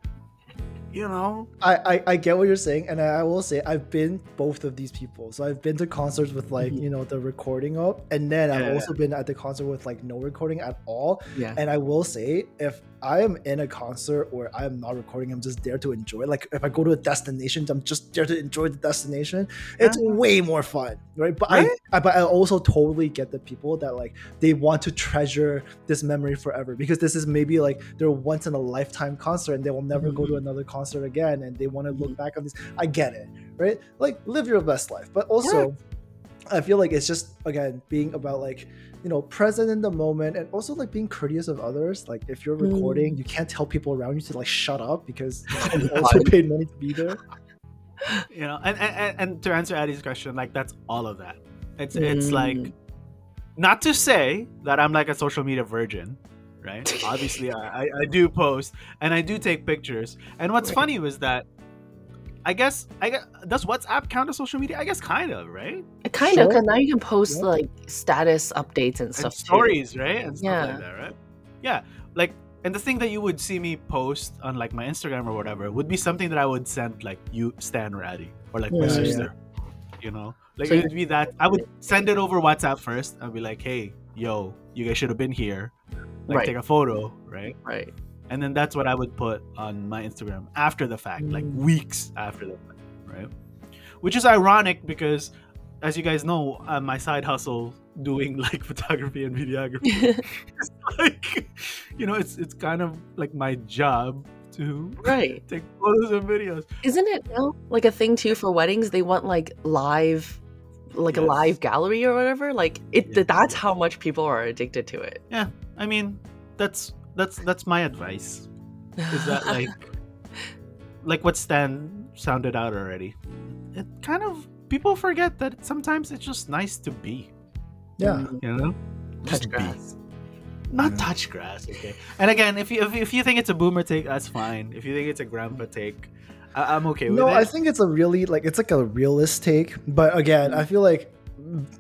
Speaker 1: you know,
Speaker 2: I, I I get what you're saying, and I, I will say I've been both of these people. So I've been to concerts with like
Speaker 3: Mhm.
Speaker 2: you know the recording up, and then I've
Speaker 1: Yeah.
Speaker 2: also been at the concert with like no recording at all.
Speaker 3: Yeah.
Speaker 2: And I will say, if I am in a concert where I am not recording, I'm just there to enjoy. Like if I go to a destination, I'm just there to enjoy the destination. It's
Speaker 1: Yeah.
Speaker 2: way more fun, right? But
Speaker 1: Right?
Speaker 2: I, I but I also totally get the people that like they want to treasure this memory forever because this is maybe like their once in a lifetime concert and they will never go to mm-hmm. another concert again and they want to look mm-hmm. back on this. I get it, right? Like live your best life, but also. I feel like it's just again being about like you know present in the moment and also like being courteous of others. Like if you're
Speaker 3: Mm.
Speaker 2: recording, you can't tell people around you to like shut up because you, know, you also paid money to be there.
Speaker 1: you know and, and and- and to answer Addie's question like that's all of that it's it's like
Speaker 3: Mm.
Speaker 1: not to say that i'm like a social media virgin right obviously I, I i do post and i do take pictures and what's
Speaker 3: Right.
Speaker 1: funny was that i guess i guess does whatsapp count as social media i guess kind of right
Speaker 3: Kind of, because now you can post
Speaker 2: Yeah.
Speaker 3: like status updates and stuff.
Speaker 1: and
Speaker 3: too.
Speaker 1: stories right and stuff
Speaker 3: Yeah.
Speaker 1: like that right yeah like and the thing that you would see me post on like my instagram or whatever would be something that i would send like you stan or Addie or like my
Speaker 3: Yeah, yeah.
Speaker 1: sister you know like
Speaker 3: So
Speaker 1: it would be that i would send it over whatsapp first i'd be like hey yo you guys should have been here like
Speaker 3: Right.
Speaker 1: take a photo right
Speaker 3: Right.
Speaker 1: And then that's what i would put on my instagram after the fact like
Speaker 3: Mm.
Speaker 1: weeks after the fact right which is ironic because as you guys know uh, my side hustle doing like photography and videography it's like you know it's it's kind of like my job to
Speaker 3: right.
Speaker 1: take photos and videos
Speaker 3: Isn't it now like a thing too for weddings? They want like live, like a live gallery or whatever. Like it.
Speaker 1: Yeah.
Speaker 3: That's how much people are addicted to it.
Speaker 1: Yeah i mean that's that's that's my advice. Is that like like what stan sounded out already. It kind of people forget that sometimes it's just nice to be.
Speaker 2: Yeah.
Speaker 3: Mm,
Speaker 1: you know?
Speaker 3: Touch
Speaker 1: Just be.
Speaker 3: grass.
Speaker 1: not
Speaker 2: Yeah.
Speaker 1: touch grass okay. And again if you if, if you think it's a boomer take that's fine. If you think it's a grandpa take I, i'm okay with
Speaker 2: No,
Speaker 1: it.
Speaker 2: I think it's a really like it's like a realist take, but again, I feel like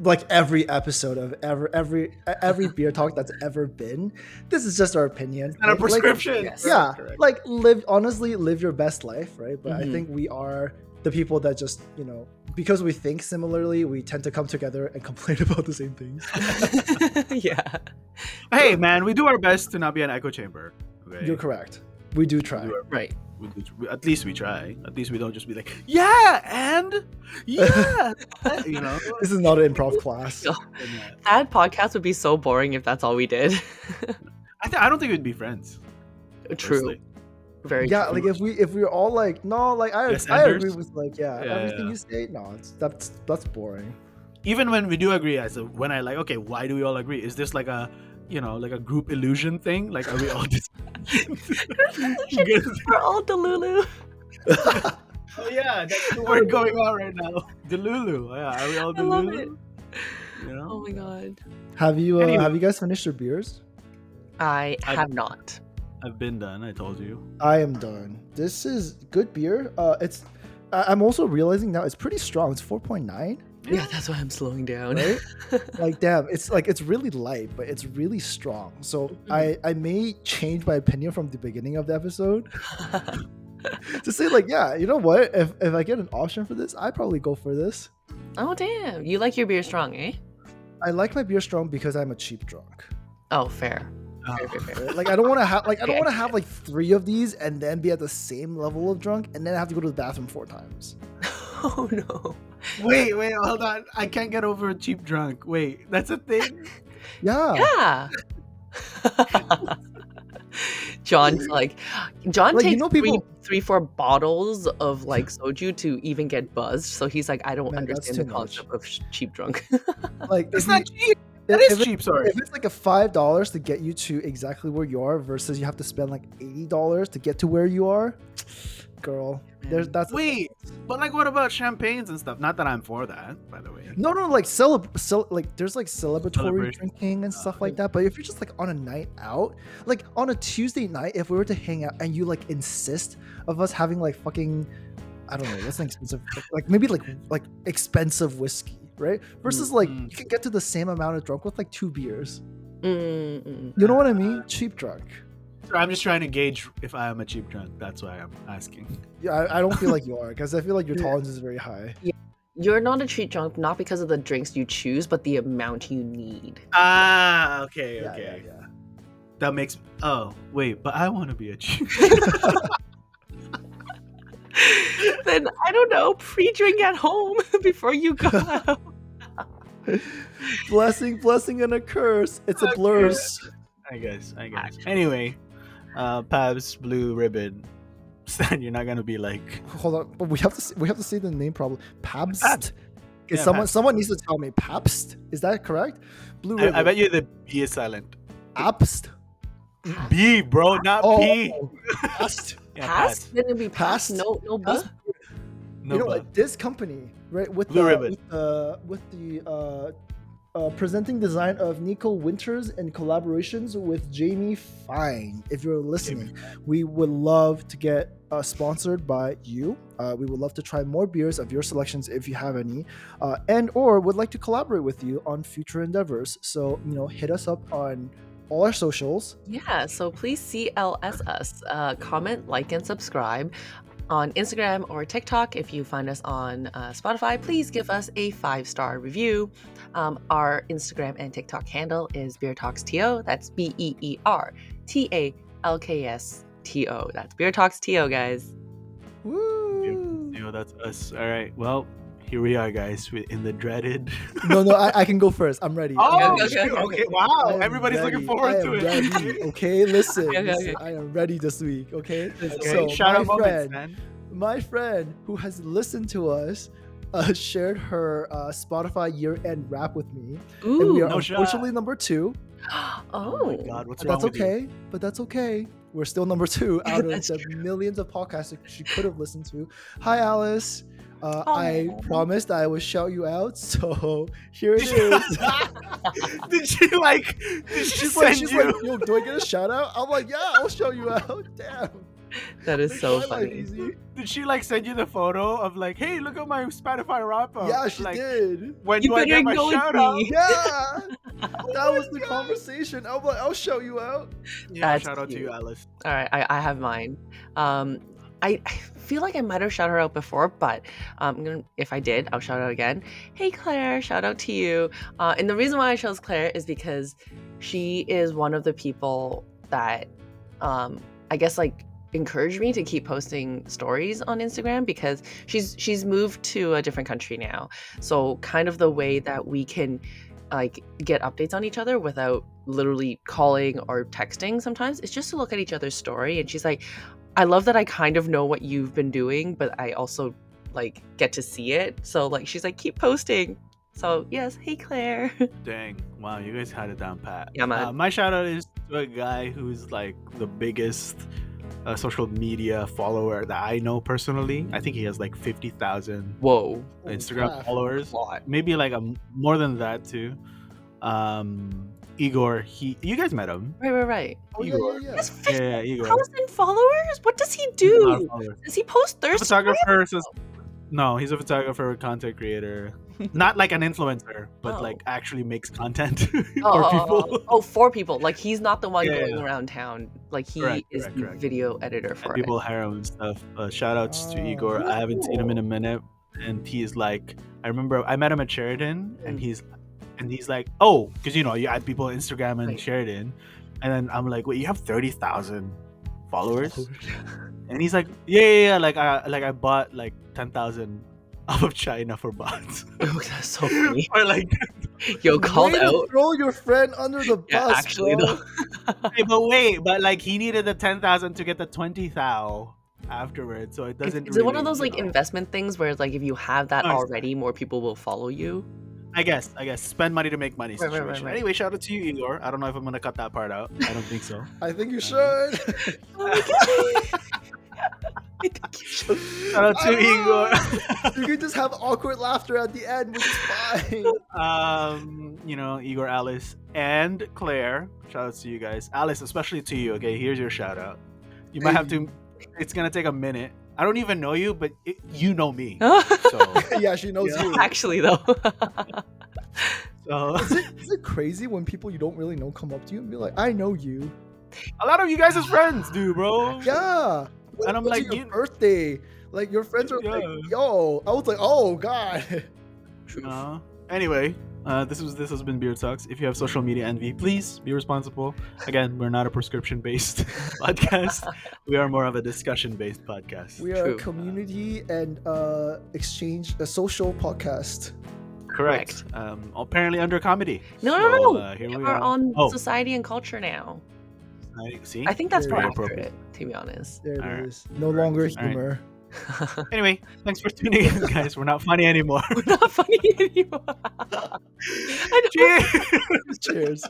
Speaker 2: like every episode of ever every every beer talk that's ever been, this is just our opinion.
Speaker 1: It's not a
Speaker 2: right? Like,
Speaker 1: prescription
Speaker 3: yes.
Speaker 2: yeah
Speaker 1: Correct.
Speaker 2: like live honestly live your best life right but i
Speaker 3: Mhm.
Speaker 2: think we are the people that just you know because we think similarly we tend to come together and complain about the same things
Speaker 3: yeah.
Speaker 1: hey man we do our best to not be an echo chamber okay
Speaker 2: you're correct we do try
Speaker 1: We do
Speaker 3: Right.
Speaker 1: We do- we- at least we try at least we don't just be like yeah and yeah you know
Speaker 2: this is not an improv class
Speaker 3: No. That podcast would be so boring if that's all we did.
Speaker 1: I, th- I don't think we'd be friends
Speaker 3: True.
Speaker 1: personally.
Speaker 3: Very
Speaker 2: yeah
Speaker 3: true.
Speaker 2: like if we if we're all like no like i,
Speaker 1: Yes,
Speaker 2: I agree with like yeah,
Speaker 1: Yeah,
Speaker 2: everything
Speaker 1: yeah.
Speaker 2: you say no it's that's that's boring
Speaker 1: even when we do agree as a, when i like okay why do we all agree is this like a you know like a group illusion thing like are we all just
Speaker 3: We're all Delulu.
Speaker 1: oh yeah that's the word going on right now delulu yeah are we all
Speaker 3: I love it.
Speaker 1: you know
Speaker 3: Oh my god.
Speaker 2: have you uh,
Speaker 1: Anyway.
Speaker 2: have you guys finished your beers
Speaker 3: I
Speaker 1: I-
Speaker 3: have not.
Speaker 1: i've been done i told you
Speaker 2: I am done. This is good beer. Uh, it's. I- I'm also realizing now it's pretty strong. It's 4.9.
Speaker 3: Yeah, that's why I'm slowing down.
Speaker 2: right? like damn, it's like it's really light, but it's really strong. So I I may change my opinion from the beginning of the episode to say like, yeah, you know what? If if I get an option for this, I probably go for this.
Speaker 3: oh damn, you like your beer strong, eh?
Speaker 2: I like my beer strong because I'm a cheap drunk.
Speaker 3: Oh, fair.
Speaker 1: Oh.
Speaker 3: Fair, fair, fair.
Speaker 2: Like I don't want to have like I don't want to have like three of these and then be at the same level of drunk and then I have to go to the bathroom four times.
Speaker 3: oh no.
Speaker 1: Wait, wait, hold on. I can't get over a cheap drunk. Wait, that's a thing.
Speaker 2: Yeah.
Speaker 3: Yeah. John's like, John
Speaker 2: Like, you
Speaker 3: takes
Speaker 2: know
Speaker 3: three,
Speaker 2: people-
Speaker 3: three, four bottles of like soju to even get buzzed. So he's like, I don't
Speaker 2: Man,
Speaker 3: understand the
Speaker 2: too much.
Speaker 3: concept of cheap drunk.
Speaker 2: Like
Speaker 1: It's not cheap. That
Speaker 2: if
Speaker 1: is
Speaker 2: it-
Speaker 1: cheap. Sorry.
Speaker 2: If it's like a five dollars to get you to exactly where you are versus you have to spend like eighty dollars to get to where you are, girl, there's that's
Speaker 1: Wait, but like, what about champagnes and stuff? Not that I'm for that, by the way.
Speaker 2: no no like celeb cel- like there's like celebratory drinking and stuff like that. But if you're just like on a night out, like on a Tuesday night, if we were to hang out and you like insist of us having like fucking I don't know what's an expensive like maybe like like expensive whiskey, right? Versus like
Speaker 1: Mhm.
Speaker 2: you can get to the same amount of drunk with like two beers.
Speaker 3: Mm, mm,
Speaker 2: You know what I mean? Cheap drunk.
Speaker 1: I'm just trying to gauge if I am a cheap drunk. That's why I'm asking.
Speaker 2: Yeah, I, I don't feel like you are because I feel like your tolerance is very high. Yeah.
Speaker 3: You're not a cheap drunk, not because of the drinks you choose, but the amount you need.
Speaker 1: Ah, okay,
Speaker 2: Yeah,
Speaker 1: okay.
Speaker 2: yeah, yeah.
Speaker 1: That makes. Oh, wait, but I want to be a cheap.
Speaker 3: then I don't know, pre-drink at home before you go out.
Speaker 2: blessing, blessing, and a curse. It's a
Speaker 1: Okay.
Speaker 2: blurs.
Speaker 1: I guess. I guess. Anyway, uh, Pabst Blue Ribbon. Stan, you're not gonna be like.
Speaker 2: Hold on, but we have to say, we have to say the name probably. Pabst.
Speaker 1: Pabst.
Speaker 2: Is
Speaker 1: Yeah,
Speaker 2: someone
Speaker 1: Pabst.
Speaker 2: someone needs to tell me Pabst? Is that correct? Blue
Speaker 1: I,
Speaker 2: Ribbon.
Speaker 1: I bet you the B is silent.
Speaker 2: Abst.
Speaker 1: B, bro, not
Speaker 2: Oh,
Speaker 1: P.
Speaker 2: Past.
Speaker 1: Yeah,
Speaker 3: Pass? Then it'll be pass.
Speaker 2: Past.
Speaker 3: No, no,
Speaker 2: Past.
Speaker 3: buh.
Speaker 1: No,
Speaker 2: you know what? This company, right, with
Speaker 1: Blue
Speaker 2: the
Speaker 1: Ribbon.
Speaker 2: with the with the uh, uh, presenting design of Nico Winters and collaborations with Jamie Fine. If you're listening, we would love to get uh, sponsored by you. Uh, we would love to try more beers of your selections if you have any, uh, and or would like to collaborate with you on future endeavors. So you know, hit us up on all our socials.
Speaker 3: Yeah, so please CLS us. Uh, comment, like, and subscribe on Instagram or TikTok. If you find us on uh, Spotify, please give us a five star review. Um, our Instagram and TikTok handle is Beer Talks TO. That's B E E R T A L K S T O. That's Beer Talks TO, guys.
Speaker 2: Woo!
Speaker 1: You know, that's us. All right. Well, here we are, guys, in the dreaded.
Speaker 2: No, no, I, I can go first. I'm ready.
Speaker 1: Oh,
Speaker 2: I'm
Speaker 3: okay,
Speaker 2: ready.
Speaker 3: okay, okay.
Speaker 1: okay. Wow.
Speaker 2: I am
Speaker 1: Everybody's looking forward
Speaker 2: I
Speaker 1: to it.
Speaker 2: Ready. Okay, listen.
Speaker 3: Okay, okay,
Speaker 2: listen,
Speaker 3: okay.
Speaker 2: I am ready this week. Okay.
Speaker 1: Okay.
Speaker 2: So
Speaker 1: Shout
Speaker 2: my
Speaker 1: out moments,
Speaker 2: friend,
Speaker 1: man.
Speaker 2: my friend who has listened to us, uh, shared her uh, Spotify year-end wrap with me, Ooh, and we are
Speaker 1: No shot.
Speaker 2: unfortunately number two.
Speaker 3: oh.
Speaker 1: Oh my God, what's
Speaker 2: But
Speaker 1: wrong
Speaker 2: that's
Speaker 1: with you?
Speaker 2: okay. But that's okay. We're still number two out of
Speaker 3: That's
Speaker 2: the millions of podcasts that she could have listened to. Hi, Alice. Uh, I promised I would shout you out, so here it
Speaker 1: Did did she like? Did she
Speaker 2: she's
Speaker 1: send
Speaker 2: like, she's
Speaker 1: you?
Speaker 2: like, yo, do I get a shout out? I'm like, yeah, I'll shout you out. Damn.
Speaker 3: That is so
Speaker 2: Make my
Speaker 3: funny.
Speaker 2: easy.
Speaker 1: did she like send you the photo of like, hey, look at my Spotify wrap up?
Speaker 2: Yeah, she
Speaker 1: like,
Speaker 2: did.
Speaker 1: When
Speaker 3: You
Speaker 1: do I get my shout out?
Speaker 3: me.
Speaker 2: Yeah,
Speaker 1: Oh
Speaker 2: that was the conversation. I'm like, I'll shout you out.
Speaker 1: Yeah,
Speaker 3: That's
Speaker 1: shout out to you. Alice.
Speaker 3: All right, I, I have mine. Um, I, I feel like I might have shouted her out before, but um, gonna, if I did, I'll shout out again. Hey, Claire, shout out to you. Uh, and the reason why I chose Claire is because she is one of the people that um, I guess like encouraged me to keep posting stories on Instagram because she's she's moved to a different country now. So kind of the way that we can like get updates on each other without literally calling or texting sometimes it's just to look at each other's story and she's like i love that i kind of know what you've been doing but i also like get to see it so like she's like keep posting so yes hey claire
Speaker 1: Dang! Wow, you guys had it down pat.
Speaker 3: Yeah, man.
Speaker 1: Uh, my shout out is to a guy who's like the biggest uh, social media follower that I know personally. I think he has like fifty thousand
Speaker 3: whoa
Speaker 2: Holy
Speaker 1: Instagram
Speaker 2: crap.
Speaker 1: followers.
Speaker 3: lot
Speaker 1: Maybe like a, more than that too. Um, Igor, he you guys met him?
Speaker 3: right right right
Speaker 2: Oh, yeah,
Speaker 1: Igor.
Speaker 2: yeah, yeah.
Speaker 3: That's
Speaker 1: Yeah, yeah, Igor.
Speaker 3: 50,000 followers what does he do
Speaker 1: followers.
Speaker 3: does he post thirst
Speaker 1: Photographer says No, he's a photographer, content creator. Not like an influencer, but
Speaker 3: Oh.
Speaker 1: like actually makes content for
Speaker 3: Oh, oh,
Speaker 1: people.
Speaker 3: oh, oh, for people. Like he's not the one
Speaker 1: Yeah,
Speaker 3: going
Speaker 1: yeah.
Speaker 3: around town. Like he
Speaker 1: Correct,
Speaker 3: is
Speaker 1: correct,
Speaker 3: the
Speaker 1: correct.
Speaker 3: video editor
Speaker 1: And
Speaker 3: for
Speaker 1: people
Speaker 3: it.
Speaker 1: hire him and stuff. Uh, shout outs to
Speaker 2: Oh,
Speaker 1: Igor. I haven't seen him in a minute, and he's like, I remember I met him at Sheridan, and
Speaker 3: Mm.
Speaker 1: he's, and he's like, oh, because you know you add people on Instagram and
Speaker 3: Right.
Speaker 1: Sheridan, and then I'm like, wait, you have thirty thousand followers, and he's like, yeah, yeah, yeah, like I like I bought like ten thousand off of China for bots,
Speaker 3: Oh, that's so funny.
Speaker 1: or like,
Speaker 3: Yo, called out.
Speaker 2: throw your friend under the bus,
Speaker 3: Yeah, actually
Speaker 2: bro.
Speaker 3: though.
Speaker 1: hey, but wait, but like he needed the ten thousand to get the twenty thou afterwards, so it doesn't.
Speaker 3: is it one of those
Speaker 1: you
Speaker 3: like
Speaker 1: know.
Speaker 3: investment things where it's like if you have that
Speaker 1: Oh,
Speaker 3: already, more people will follow you?
Speaker 1: I guess, I guess, spend money to make money
Speaker 3: Right, right,
Speaker 1: situation.
Speaker 3: right, right.
Speaker 1: Anyway, shout out to you, Igor. I don't know if I'm gonna cut that part out. I don't think so.
Speaker 2: I think you should.
Speaker 3: I think should.
Speaker 1: shout out to! Igor.
Speaker 2: you can just have awkward laughter at the end, which is fine.
Speaker 1: um, you know, Igor, Alice, and Claire. Shout out to you guys. Alice, especially to you. Okay, here's your shout out. You might have to. It's gonna take a minute. I don't even know you, but it, you know me. So,
Speaker 2: yeah, she knows
Speaker 1: Yeah.
Speaker 2: you.
Speaker 3: Actually though.
Speaker 1: so
Speaker 2: Is it, is it crazy when people you don't really know come up to you and be like, "I know you"?
Speaker 1: a lot of you guys as friends, dude, bro.
Speaker 2: Yeah. When
Speaker 1: And I'm like,
Speaker 2: your
Speaker 1: you-
Speaker 2: birthday. Like your friends are
Speaker 1: Yeah.
Speaker 2: like, "Yo," I was like, "Oh God."
Speaker 1: Uh, anyway, uh, this was this has been Beer Talks. If you have social media envy, please be responsible. Again, we're not a prescription-based podcast. We are more of a discussion-based podcast.
Speaker 2: We are
Speaker 3: True.
Speaker 2: a community and uh, exchange, a social podcast.
Speaker 1: correct. Um, apparently under comedy.
Speaker 3: No,
Speaker 1: So,
Speaker 3: no, no.
Speaker 1: Uh, here
Speaker 3: we
Speaker 1: we
Speaker 3: are
Speaker 1: are.
Speaker 3: on
Speaker 1: Oh.
Speaker 3: society and culture now.
Speaker 1: I- See.
Speaker 3: I think that's
Speaker 2: Very
Speaker 3: more
Speaker 1: appropriate.
Speaker 3: accurate, to be honest.
Speaker 2: There
Speaker 1: Alright.
Speaker 2: it is. No longer
Speaker 1: Alright.
Speaker 2: humor.
Speaker 1: Anyway, thanks for tuning in, guys. We're not funny anymore.
Speaker 3: We're not funny anymore.
Speaker 1: Cheers.
Speaker 2: Cheers.